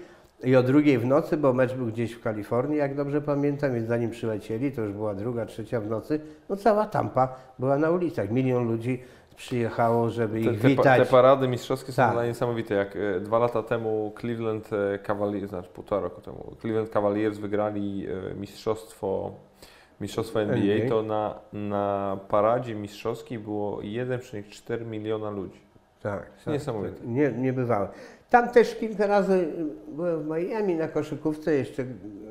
I o drugiej w nocy, bo mecz był gdzieś w Kalifornii, jak dobrze pamiętam, więc zanim przylecieli, to już była druga, trzecia w nocy, no cała Tampa była na ulicach. Milion ludzi przyjechało, żeby Te, ich te, pa- witać. te parady mistrzowskie są Tak. niesamowite. Jak e, dwa lata temu Cleveland e, Cavaliers, znaczy półtora roku temu, Cleveland Cavaliers wygrali e, mistrzostwo, mistrzostwo NBA, NBA. to na, na paradzie mistrzowskiej było 1,4 miliona ludzi. Tak, Niesamowite. Nie, nie bywało. Tam też kilka razy byłem w Miami na koszykówce, jeszcze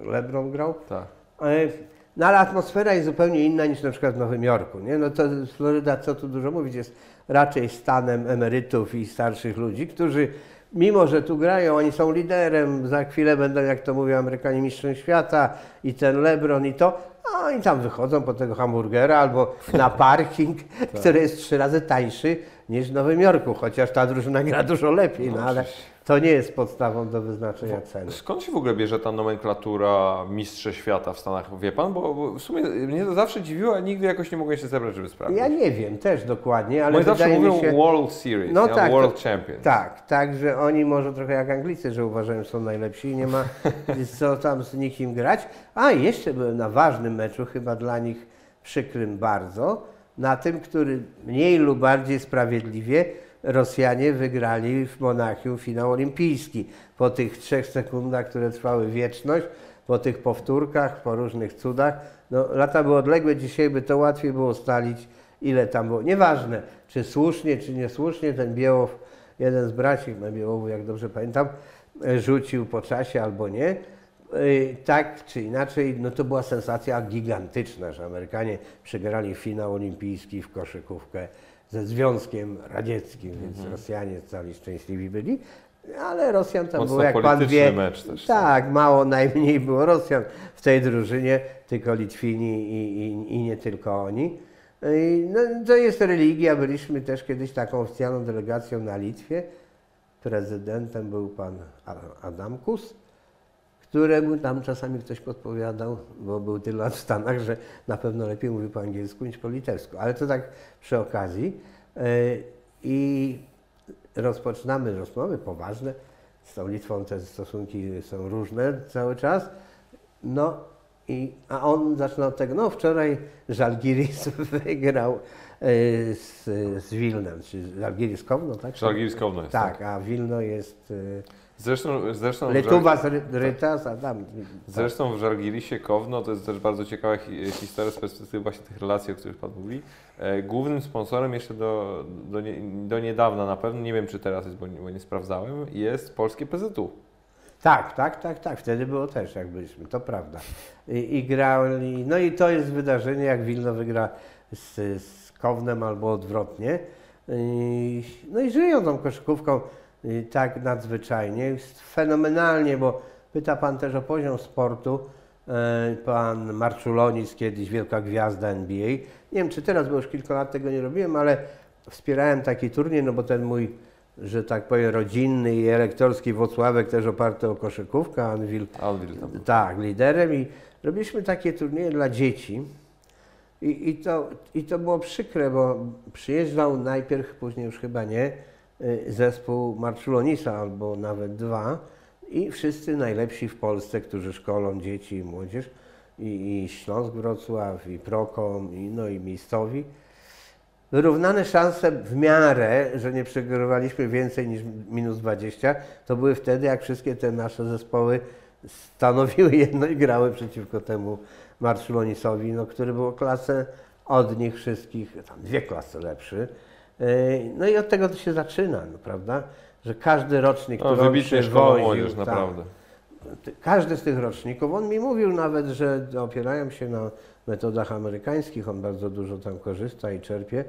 LeBron grał. Tak. Ale- No ale atmosfera jest zupełnie inna niż na przykład w Nowym Jorku. Nie? No to Floryda, co tu dużo mówić, jest raczej stanem emerytów i starszych ludzi, którzy mimo, że tu grają, oni są liderem, za chwilę będą, jak to mówią Amerykanie, mistrzem świata i ten LeBron i to, a oni tam wychodzą po tego hamburgera albo na parking, który jest trzy razy tańszy niż w Nowym Jorku, chociaż ta drużyna gra dużo lepiej, no ale to nie jest podstawą do wyznaczenia ceny. Skąd się w ogóle bierze ta nomenklatura mistrze świata w Stanach? Wie pan? Bo, w sumie mnie to zawsze dziwiło, a nigdy jakoś nie mogłem się zebrać, żeby sprawdzić. Ja nie wiem też dokładnie, ale Oni zawsze mówią się... World Series, No tak, World Champions. Tak, tak, że oni może trochę jak Anglicy, że uważają, że są najlepsi i nie ma [LAUGHS] co tam z nikim grać. A jeszcze byłem na ważnym meczu, chyba dla nich przykrym bardzo, na tym, który mniej lub bardziej sprawiedliwie Rosjanie wygrali w Monachium finał olimpijski. Po tych trzech sekundach, które trwały wieczność, po tych powtórkach, po różnych cudach. No, lata były odległe, dzisiaj by to łatwiej było ustalić, ile tam było. Nieważne, czy słusznie, czy niesłusznie, ten Białow, jeden z braci na Białowu, jak dobrze pamiętam, rzucił po czasie albo nie. Yy, Tak czy inaczej, no to była sensacja gigantyczna, że Amerykanie przegrali finał olimpijski w koszykówkę ze Związkiem Radzieckim, więc Rosjanie cali szczęśliwi byli. Ale Rosjan tam Mocno było, jak pan wie, mecz też, tak, mało najmniej było Rosjan w tej drużynie, tylko Litwini i, i, i nie tylko oni. Yy, No, to jest religia, byliśmy też kiedyś taką oficjalną delegacją na Litwie. Prezydentem był pan Adamkus, któremu tam czasami ktoś podpowiadał, bo był tyle lat w Stanach, że na pewno lepiej mówił po angielsku niż po litewsku. Ale to tak przy okazji. Yy, I rozpoczynamy rozmowy poważne. Z tą Litwą te stosunki są różne cały czas. No i, a on zaczyna od tego, no wczoraj Żalgiris [LAUGHS] wygrał y, z, z Wilnem, czy Żalgiris Kowno, tak? Żalgiris Kowno jest, Tak, a Wilno jest y, Zresztą, zresztą, Letuwa z Ry- Rytas, a tam... zresztą w Żalgirisie Kowno to jest też bardzo ciekawa hi- historia z perspektywy właśnie tych relacji, o których Pan mówi. E, Głównym sponsorem jeszcze do, do, nie, do niedawna na pewno, nie wiem czy teraz jest, bo nie, bo nie sprawdzałem, jest polskie PZU. Tak, tak, tak, tak. Wtedy było też, jak byliśmy, to prawda. I, i grali, no i to jest wydarzenie, jak Wilno wygra z, z Kownem albo odwrotnie. I, no i żyją tą koszykówką tak nadzwyczajnie, jest fenomenalnie, bo pyta Pan też o poziom sportu. E, Pan Marczulonis, kiedyś wielka gwiazda NBA. Nie wiem, czy teraz, bo już kilka lat tego nie robiłem, ale wspierałem taki turniej, no bo ten mój że tak powiem, rodzinny i elektorski Włocławek też oparty o koszykówkę, Anwil Alwil tam. tak, liderem i robiliśmy takie turnieje dla dzieci. I, i, to, I to było przykre, bo przyjeżdżał najpierw, później już chyba nie, y, zespół Marczulonisa albo nawet dwa i wszyscy najlepsi w Polsce, którzy szkolą dzieci i młodzież i, i Śląsk Wrocław, i Prokom, i, no i miejscowi. Wyrównane szanse w miarę, że nie przegrywaliśmy więcej niż minus 20, to były wtedy, jak wszystkie te nasze zespoły stanowiły jedno i grały przeciwko temu Marszulonisowi, no, który był o klasę od nich wszystkich, tam dwie klasy lepszy. Yy, No i od tego to się zaczyna, no, prawda? Że każdy rocznik, No, który on wybitnie szkoła młodzież, tak, naprawdę. każdy z tych roczników, on mi mówił nawet, że opierają się na metodach amerykańskich, on bardzo dużo tam korzysta i czerpie.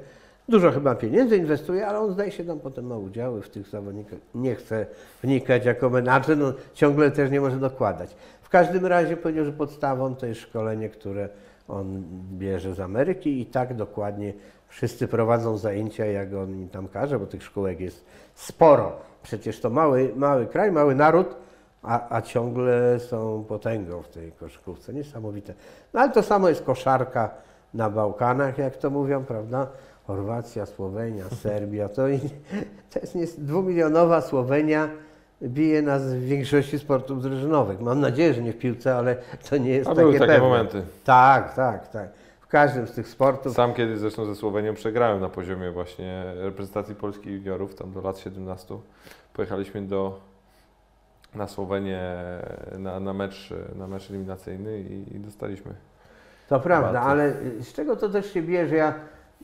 Dużo chyba pieniędzy inwestuje, ale on zdaje się tam potem ma udziały w tych zawodnikach. Nie chce wnikać jako menadżer, no ciągle też nie może dokładać. W każdym razie powiedział, że podstawą to jest szkolenie, które on bierze z Ameryki i tak dokładnie wszyscy prowadzą zajęcia, jak on im tam każe, bo tych szkółek jest sporo. Przecież to mały, mały kraj, mały naród, a, a ciągle są potęgą w tej koszykówce. Niesamowite. No ale to samo jest koszarka na Bałkanach, jak to mówią, prawda? Chorwacja, Słowenia, [LAUGHS] Serbia. To, to jest nie, dwumilionowa Słowenia bije nas w większości sportów drużynowych. Mam nadzieję, że nie w piłce, ale to nie jest A takie były takie pewne. momenty. Tak, tak, tak. Każdym z tych sportów. Sam kiedyś zresztą ze Słowenią przegrałem na poziomie właśnie reprezentacji Polski juniorów, tam do lat 17. Pojechaliśmy do, na Słowenię na, na, mecz, na mecz eliminacyjny i, i dostaliśmy. To prawda, ale z czego to też się bierze? Ja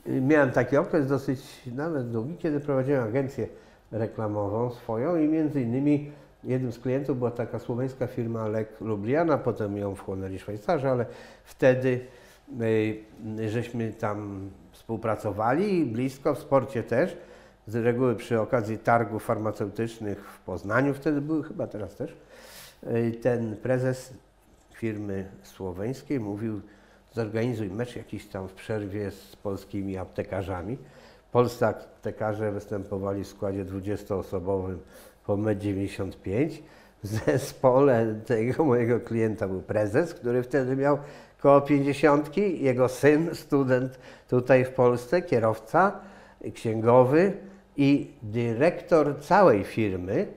y, miałem taki okres dosyć nawet długi, kiedy prowadziłem agencję reklamową swoją i między innymi jednym z klientów była taka słoweńska firma Lek Lubliana, potem ją wchłonęli Szwajcarzy, ale wtedy żeśmy tam współpracowali blisko, w sporcie też. Z reguły przy okazji targów farmaceutycznych w Poznaniu, wtedy były chyba teraz też. Y, Ten prezes firmy słoweńskiej mówił, zorganizuj mecz jakiś tam w przerwie z polskimi aptekarzami. Polscy aptekarze występowali w składzie 20-osobowym po 1,95 W zespole tego mojego klienta był prezes, który wtedy miał koło 50, jego syn, student tutaj w Polsce, kierowca, księgowy i dyrektor całej firmy,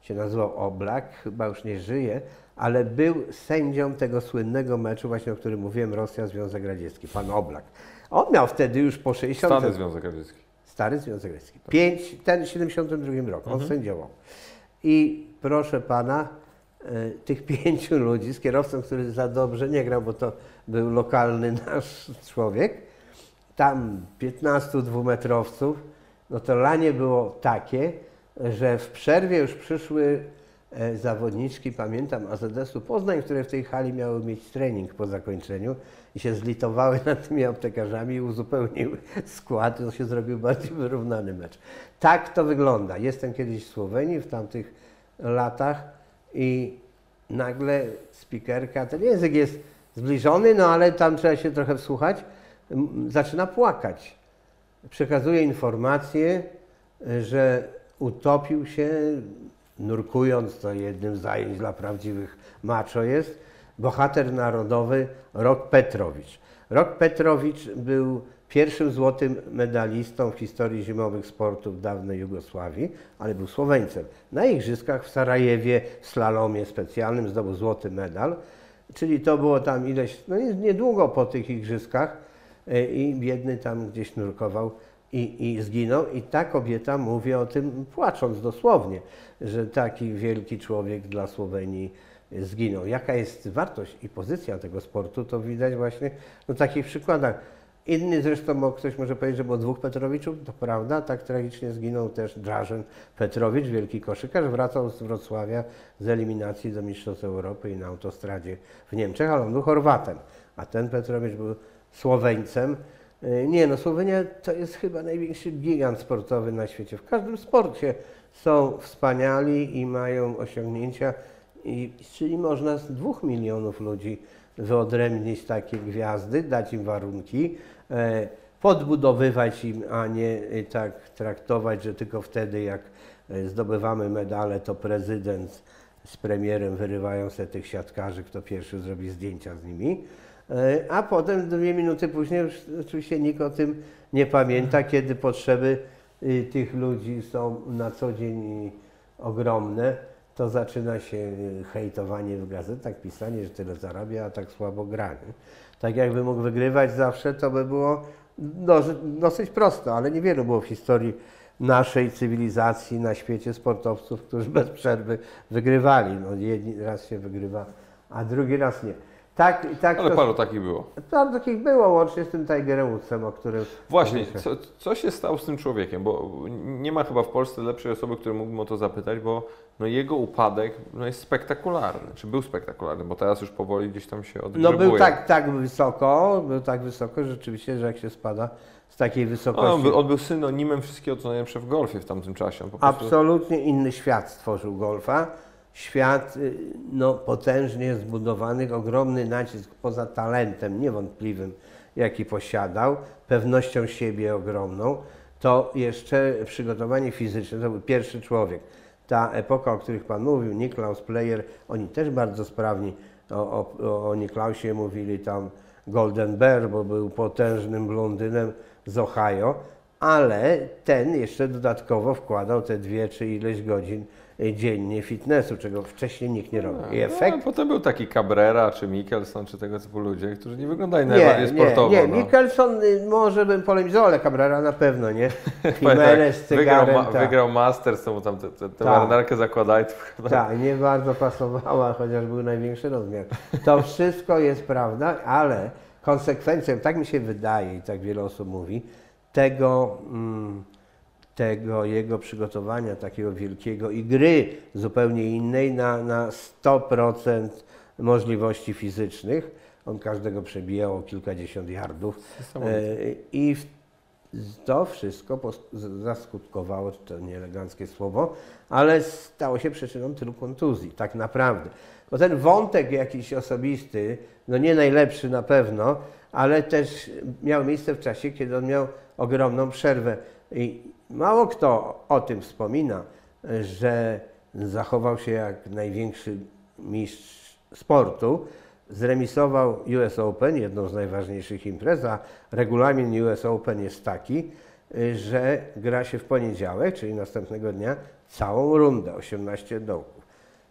się nazywał Oblak, chyba już nie żyje, ale był sędzią tego słynnego meczu, właśnie o którym mówiłem, Rosja-Związek Radziecki, pan Oblak. On miał wtedy już po 60. Stany Związek Radziecki. Stary Związek Radziecki. Pięć, ten w 72 roku, on sędziował. I proszę pana, tych pięciu ludzi z kierowcą, który za dobrze nie grał, bo to był lokalny [LAUGHS] nasz człowiek, tam 15 dwumetrowców, no to lanie było takie, że w przerwie już przyszły e, zawodniczki, pamiętam, AZS-u Poznań, które w tej hali miały mieć trening po zakończeniu i się zlitowały [LAUGHS] nad tymi aptekarzami i uzupełniły skład, to się zrobił bardziej wyrównany mecz. Tak to wygląda. Jestem kiedyś w Słowenii w tamtych latach i nagle spikerka, ten język jest zbliżony, no ale tam trzeba się trochę wsłuchać, zaczyna płakać. Przekazuje informację, że utopił się, nurkując, to jednym z zajęć dla prawdziwych macho jest, bohater narodowy Rok Petrowicz. Rok Petrowicz był pierwszym złotym medalistą w historii zimowych sportów dawnej Jugosławii, ale był Słoweńcem. Na igrzyskach w Sarajewie w slalomie specjalnym zdobył złoty medal, czyli to było tam ileś, no nie- niedługo po tych igrzyskach e, i biedny tam gdzieś nurkował i, i zginął. I ta kobieta mówi o tym płacząc dosłownie, że taki wielki człowiek dla Słowenii zginął. Jaka jest wartość i pozycja tego sportu, to widać właśnie na takich przykładach. Inny zresztą, bo ktoś może powiedzieć, że było dwóch Petrowiczów, to prawda, tak tragicznie zginął też Drażen Petrowicz, wielki koszykarz, wracał z Wrocławia z eliminacji do Mistrzostw Europy i na autostradzie w Niemczech, ale on był Chorwatem, a ten Petrowicz był Słoweńcem. Y, Nie no, Słowenia to jest chyba największy gigant sportowy na świecie. W każdym sporcie są wspaniali i mają osiągnięcia, i, czyli można z dwóch milionów ludzi wyodrębnić takie gwiazdy, dać im warunki, e, podbudowywać im, a nie e, tak traktować, że tylko wtedy jak e, zdobywamy medale, to prezydent z premierem wyrywają se tych siatkarzy, kto pierwszy zrobi zdjęcia z nimi. A potem dwie minuty później już oczywiście nikt o tym nie pamięta, kiedy potrzeby y, tych ludzi są na co dzień y, ogromne, to zaczyna się y, hejtowanie w gazetach, pisanie, że tyle zarabia, a tak słabo gra. nie? Tak jakby mógł wygrywać zawsze, to by było no, dosyć prosto, ale niewielu było w historii naszej cywilizacji na świecie sportowców, którzy bez przerwy wygrywali. No, jedni raz się wygrywa, a drugi raz nie. Tak, tak Ale to, paru takich było. Paru takich było, łącznie z tym Tigerem Woodsem, o którym... Właśnie, co, co się stało z tym człowiekiem? Bo nie ma chyba w Polsce lepszej osoby, której mógłbym o to zapytać, bo no jego upadek no jest spektakularny, czy był spektakularny, bo teraz już powoli gdzieś tam się No odgrzebuje. był tak, tak wysoko, był tak wysoko, rzeczywiście, że jak się spada z takiej No, wysokości... on, był, on był synonimem wszystkiego, co najlepsze w golfie w tamtym czasie. Prostu, Absolutnie inny świat stworzył golfa. Świat y, no, potężnie zbudowany, ogromny nacisk poza talentem niewątpliwym, jaki posiadał, pewnością siebie ogromną, to jeszcze przygotowanie fizyczne, to był pierwszy człowiek. Ta epoka, o których Pan mówił, Niklaus Player, oni też bardzo sprawni. O, o, o Niklausie mówili tam Golden Bear, bo był potężnym blondynem z Ohio, ale ten jeszcze dodatkowo wkładał te dwie czy ileś godzin dziennie fitnessu, czego wcześniej nikt nie robił. I No, efekt a potem był taki Cabrera, czy Mickelson, czy tego typu ludzie, którzy nie wyglądają najbardziej nie, sportowo. nie, no. Mickelson y, może bym polemizował, ale Cabrera na pewno nie. [LAUGHS] Jimenez z tak, wygrał, ma, tak. wygrał Masters, to mu tam tę Tak. marynarkę zakładali. Tak, nie bardzo pasowała, chociaż był największy rozmiar. To wszystko jest prawda, ale konsekwencją, tak mi się wydaje i tak wiele osób mówi, tego, mm, tego jego przygotowania takiego wielkiego i gry zupełnie innej na, na 100% możliwości fizycznych. On każdego przebijał o kilkadziesiąt yardów. E, I to wszystko zaskutkowało, to nieeleganckie słowo, ale stało się przyczyną tylu kontuzji, tak naprawdę. Bo ten wątek jakiś osobisty, no nie najlepszy na pewno, ale też miał miejsce w czasie, kiedy on miał ogromną przerwę. I mało kto o tym wspomina, że zachował się jak największy mistrz sportu, zremisował US Open, jedną z najważniejszych imprez, a regulamin US Open jest taki, że gra się w poniedziałek, czyli następnego dnia, całą rundę, 18 dołków.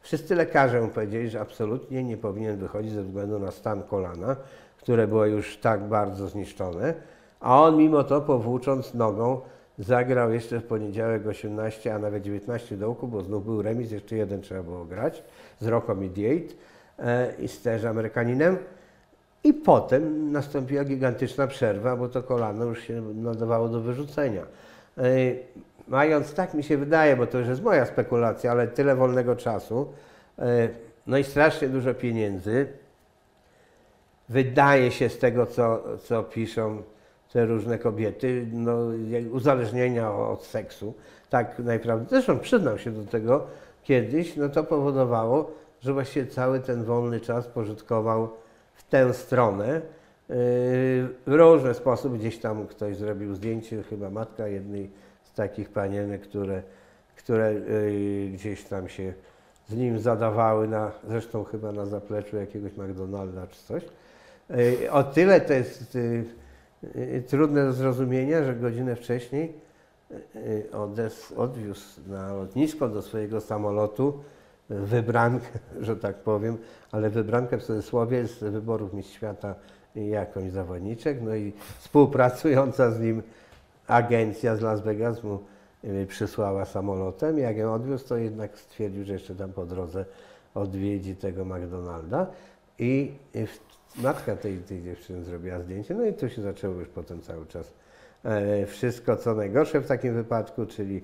Wszyscy lekarze mu powiedzieli, że absolutnie nie powinien wychodzić ze względu na stan kolana, które było już tak bardzo zniszczone, a on mimo to powłócząc nogą Zagrał jeszcze w poniedziałek 18, a nawet 19 dołku, bo znów był remis, jeszcze jeden trzeba było grać z Rocco Mediate e, i z też Amerykaninem. I potem nastąpiła gigantyczna przerwa, bo to kolano już się nadawało do wyrzucenia. E, Mając, tak mi się wydaje, bo to już jest moja spekulacja, ale tyle wolnego czasu, e, no i strasznie dużo pieniędzy, wydaje się z tego, co, co piszą te różne kobiety, no, uzależnienia od seksu, tak najprawdopodobniej, zresztą przyznał się do tego kiedyś, no to powodowało, że właściwie cały ten wolny czas pożytkował w tę stronę. Yy, W różny sposób gdzieś tam ktoś zrobił zdjęcie, chyba matka jednej z takich panienek, które, które yy, gdzieś tam się z nim zadawały, na, zresztą chyba na zapleczu jakiegoś McDonalda czy coś. Yy, O tyle to jest trudne do zrozumienia, że godzinę wcześniej yy, odes, odwiózł na lotnisko do swojego samolotu wybrankę, [LAUGHS] że tak powiem, ale wybrankę w cudzysłowie z wyborów Mistrz Świata jakąś zawodniczek, no i współpracująca z nim agencja z Las Vegas mu y, przysłała samolotem. Jak ją odwiózł, to jednak stwierdził, że jeszcze tam po drodze odwiedzi tego McDonalda i y, w- matka tej, tej dziewczyny zrobiła zdjęcie, no i tu się zaczęło już potem cały czas e, wszystko, co najgorsze w takim wypadku, czyli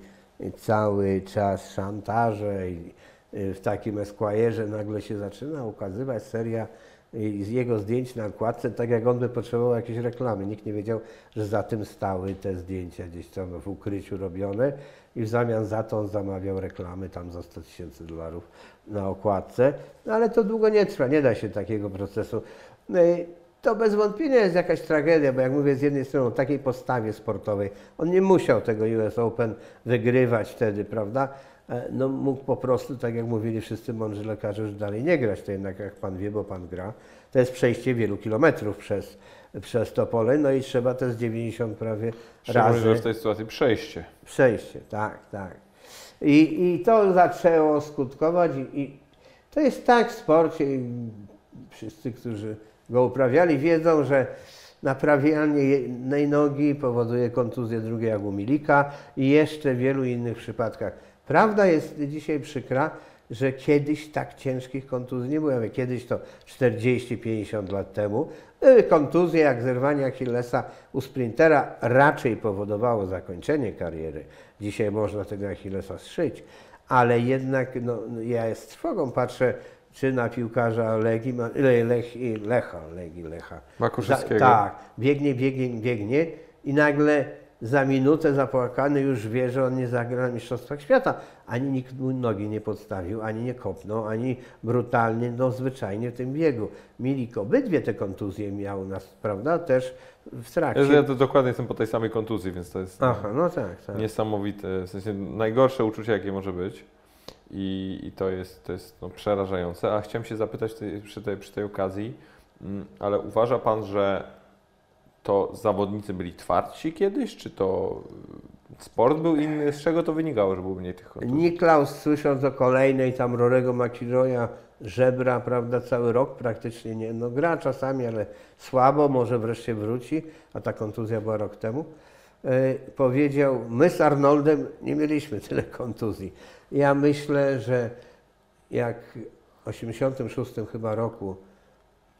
cały czas szantaże i y, w takim Esquire'ze nagle się zaczyna ukazywać seria y, z jego zdjęć na okładce, tak jak on by potrzebował jakiejś reklamy. Nikt nie wiedział, że za tym stały te zdjęcia gdzieś tam w ukryciu robione i w zamian za to on zamawiał reklamy tam za 100 tysięcy dolarów na okładce. No ale to długo nie trwa, nie da się takiego procesu. No i to bez wątpienia jest jakaś tragedia, bo jak mówię, z jednej strony o takiej postawie sportowej, on nie musiał tego US Open wygrywać wtedy, prawda? E, No mógł po prostu, tak jak mówili wszyscy mądrzy lekarze, już dalej nie grać. To jednak, jak pan wie, bo pan gra, to jest przejście wielu kilometrów przez, przez to pole, no i trzeba z 90 prawie Szczególnie, razy że w tej sytuacji przejście. Przejście, tak, tak. I, I to zaczęło skutkować i, i to jest tak w sporcie, i wszyscy, którzy go uprawiali wiedzą, że naprawianie jednej nogi powoduje kontuzję drugiej jak u Milika i jeszcze w wielu innych przypadkach. Prawda jest dzisiaj przykra, że kiedyś tak ciężkich kontuzji nie było. Kiedyś to 40-50 lat temu. Kontuzje jak zerwanie Achillesa u sprintera raczej powodowało zakończenie kariery. Dzisiaj można tego Achillesa strzyć, ale jednak no, ja z trwogą patrzę, czy na piłkarza Legii, ma- Le, Lech, Lecha, Legii, Lecha. Makuszyckiego. Za- Tak, biegnie, biegnie, biegnie i nagle za minutę zapłakany już wie, że on nie zagra na Mistrzostwach Świata. Ani nikt mu nogi nie podstawił, ani nie kopnął, ani brutalnie, no zwyczajnie w tym biegu. Milik obydwie te kontuzje miał nas, prawda, też w trakcie. Ja, ja to dokładnie jestem po tej samej kontuzji, więc to jest Aha, no tak, tak. niesamowite, w sensie najgorsze uczucie, jakie może być. I, i to jest, to jest no, przerażające. A chciałem się zapytać tej, przy, tej, przy tej okazji, mm, ale uważa Pan, że to zawodnicy byli twardsi kiedyś, czy to y, sport był inny? Z czego to wynikało, że było mniej tych kontuzji? Niklaus słysząc o kolejnej tam Rorego McIlroya, żebra, prawda, cały rok praktycznie nie, no gra czasami, ale słabo, może wreszcie wróci, a ta kontuzja była rok temu, e, powiedział, my z Arnoldem nie mieliśmy tyle kontuzji. Ja myślę, że jak w 86 chyba roku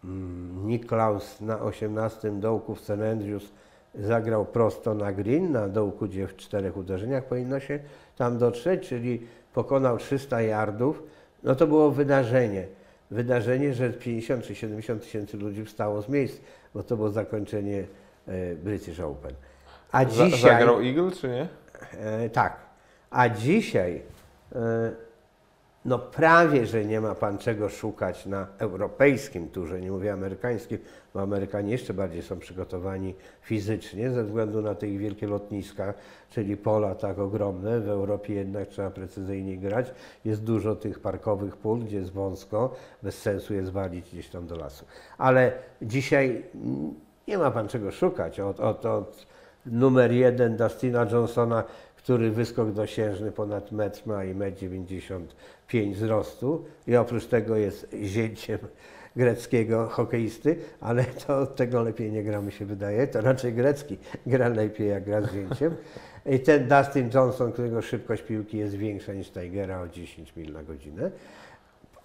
mm, Niklaus na 18 dołku w. Andrews zagrał prosto na green, na dołku, gdzie w czterech uderzeniach powinno się tam dotrzeć, czyli pokonał 300 yardów, no to było wydarzenie. Wydarzenie, że 50 czy 70 tysięcy ludzi wstało z miejsc, bo to było zakończenie e, British Open. A dzisiaj... zagrał Eagle, czy nie? E, tak. A dzisiaj no prawie, że nie ma pan czego szukać na europejskim turze, nie mówię amerykańskim, bo Amerykanie jeszcze bardziej są przygotowani fizycznie ze względu na te ich wielkie lotniska, czyli pola tak ogromne. W Europie jednak trzeba precyzyjnie grać. Jest dużo tych parkowych pól, gdzie jest wąsko, bez sensu jest walić gdzieś tam do lasu. Ale dzisiaj nie ma pan czego szukać. Od, od, od numer jeden Dustina Johnsona, który wyskok dosiężny ponad metr ma i 1,95 m wzrostu i oprócz tego jest zięciem greckiego hokeisty, ale to od tego lepiej nie gra, mi się wydaje. To raczej grecki gra lepiej, jak gra zdjęciem. I ten Dustin Johnson, którego szybkość piłki jest większa niż Tigera o 10 mil na godzinę.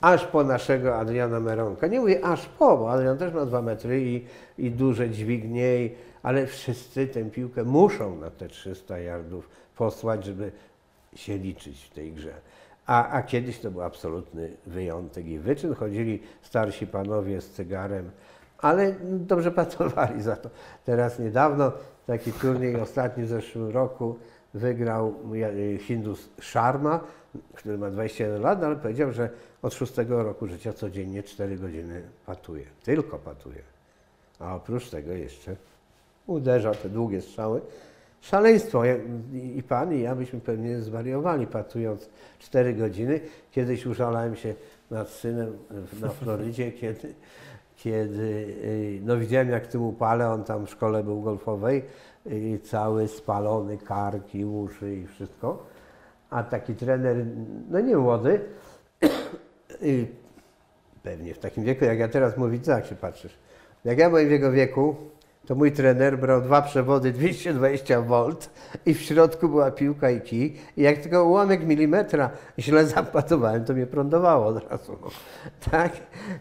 Aż po naszego Adriana Meronka. Nie mówię aż po, bo Adrian też ma 2 metry i, i duże dźwignie, ale wszyscy tę piłkę muszą na te 300 yardów posłać, żeby się liczyć w tej grze. A, a kiedyś to był absolutny wyjątek i wyczyn. Chodzili starsi panowie z cygarem, ale dobrze [LAUGHS] pracowali za to. Teraz niedawno taki turniej ostatni w zeszłym roku wygrał y, Hindus Sharma, który ma 21 lat, ale powiedział, że od szóstego roku życia codziennie 4 godziny patuje. Tylko patuje. A oprócz tego jeszcze uderza te długie strzały. Szaleństwo. I pan, i ja byśmy pewnie zwariowali, patując 4 godziny. Kiedyś użalałem się nad synem na Florydzie, kiedy, kiedy y, no widziałem jak tym upale, on tam w szkole był golfowej, i cały spalony, kark i uszy i wszystko. A taki trener, no nie młody, [COUGHS] y, pewnie w takim wieku, jak ja teraz mówię, jak się patrzysz. Jak ja byłem w jego wieku, to mój trener brał dwa przewody 220 V i w środku była piłka i kij. I jak tylko ułamek milimetra źle zapatowałem, to mnie prądowało od razu. Tak?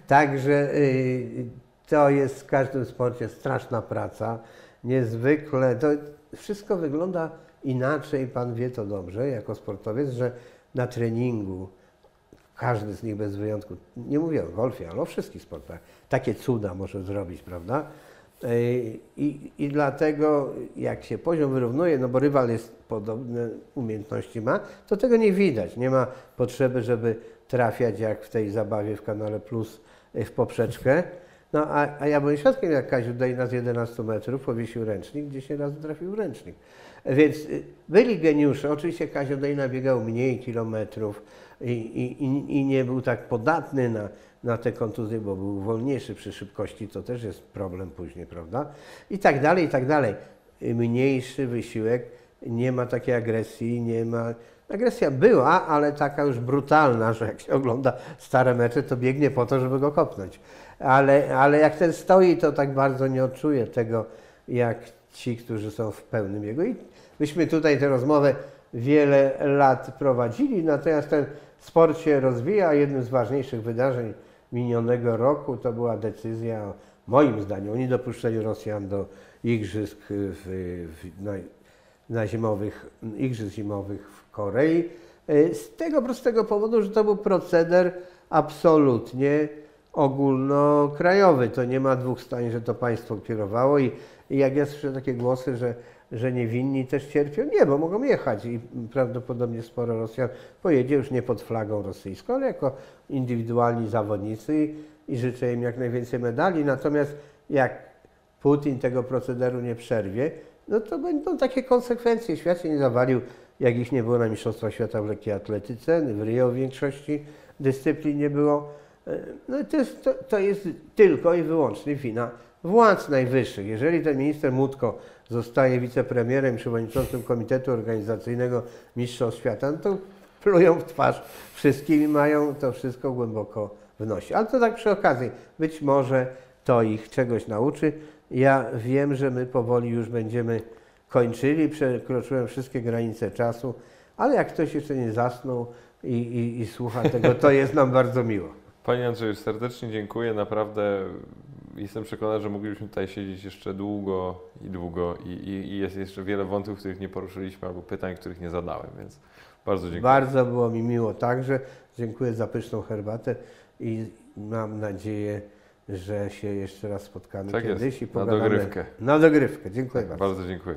Także y, to jest w każdym sporcie straszna praca. Niezwykle. To wszystko wygląda inaczej, pan wie to dobrze, jako sportowiec, że na treningu każdy z nich bez wyjątku, nie mówię o golfie, ale o wszystkich sportach, takie cuda może zrobić, prawda? Ej, I, I dlatego jak się poziom wyrównuje, no bo rywal jest podobne umiejętności ma, to tego nie widać. Nie ma potrzeby, żeby trafiać jak w tej zabawie w kanale Plus y, w poprzeczkę. No a, a ja byłem świadkiem, jak Kaziu Dejna z 11 metrów powiesił ręcznik, gdzie się raz trafił ręcznik. Więc y, byli geniusze. Oczywiście Kazio Dejna biegał mniej kilometrów i, i- i nie był tak podatny na, na te kontuzje, bo był wolniejszy przy szybkości. To też jest problem później, prawda? I tak dalej, i tak dalej. Mniejszy wysiłek, nie ma takiej agresji, nie ma... Agresja była, ale taka już brutalna, że jak się ogląda stare mecze, to biegnie po to, żeby go kopnąć. Ale, ale jak ten stoi, to tak bardzo nie odczuje tego, jak ci, którzy są w pełnym jego. I myśmy tutaj tę rozmowę wiele lat prowadzili, natomiast ten sport się rozwija. Jednym z ważniejszych wydarzeń minionego roku to była decyzja, moim zdaniem, o niedopuszczeniu Rosjan do igrzysk w, w, na, na zimowych, igrzysk zimowych w Korei. E, Z tego prostego powodu, że to był proceder absolutnie ogólnokrajowy. To nie ma dwóch stań, że to państwo kierowało i, i jak ja słyszę takie głosy, że, że niewinni też cierpią, nie, bo mogą jechać i prawdopodobnie sporo Rosjan pojedzie już nie pod flagą rosyjską, ale jako indywidualni zawodnicy i, i życzę im jak najwięcej medali. Natomiast jak Putin tego procederu nie przerwie, no to będą takie konsekwencje. Świat się nie zawalił, jak ich nie było na Mistrzostwach Świata w lekkiej atletyce, w Rio w większości dyscyplin nie było. No to jest, to, to jest tylko i wyłącznie wina władz najwyższych. Jeżeli ten minister Mutko zostaje wicepremierem, przewodniczącym Komitetu Organizacyjnego Mistrzostw Świata, no to plują w twarz wszystkim i mają to wszystko głęboko w nosie. Ale to tak przy okazji, być może to ich czegoś nauczy. Ja wiem, że my powoli już będziemy kończyli, przekroczyłem wszystkie granice czasu, ale jak ktoś jeszcze nie zasnął i, i, i słucha tego, to jest nam bardzo miło. Panie Andrzeju, serdecznie dziękuję. Naprawdę jestem przekonany, że moglibyśmy tutaj siedzieć jeszcze długo i długo i, i, i jest jeszcze wiele wątków, których nie poruszyliśmy albo pytań, których nie zadałem, więc bardzo dziękuję. Bardzo było mi miło także. Dziękuję za pyszną herbatę i mam nadzieję, że się jeszcze raz spotkamy Tak jest. kiedyś i Na pogadamy. dogrywkę. Na dogrywkę. Dziękuję bardzo. Bardzo dziękuję.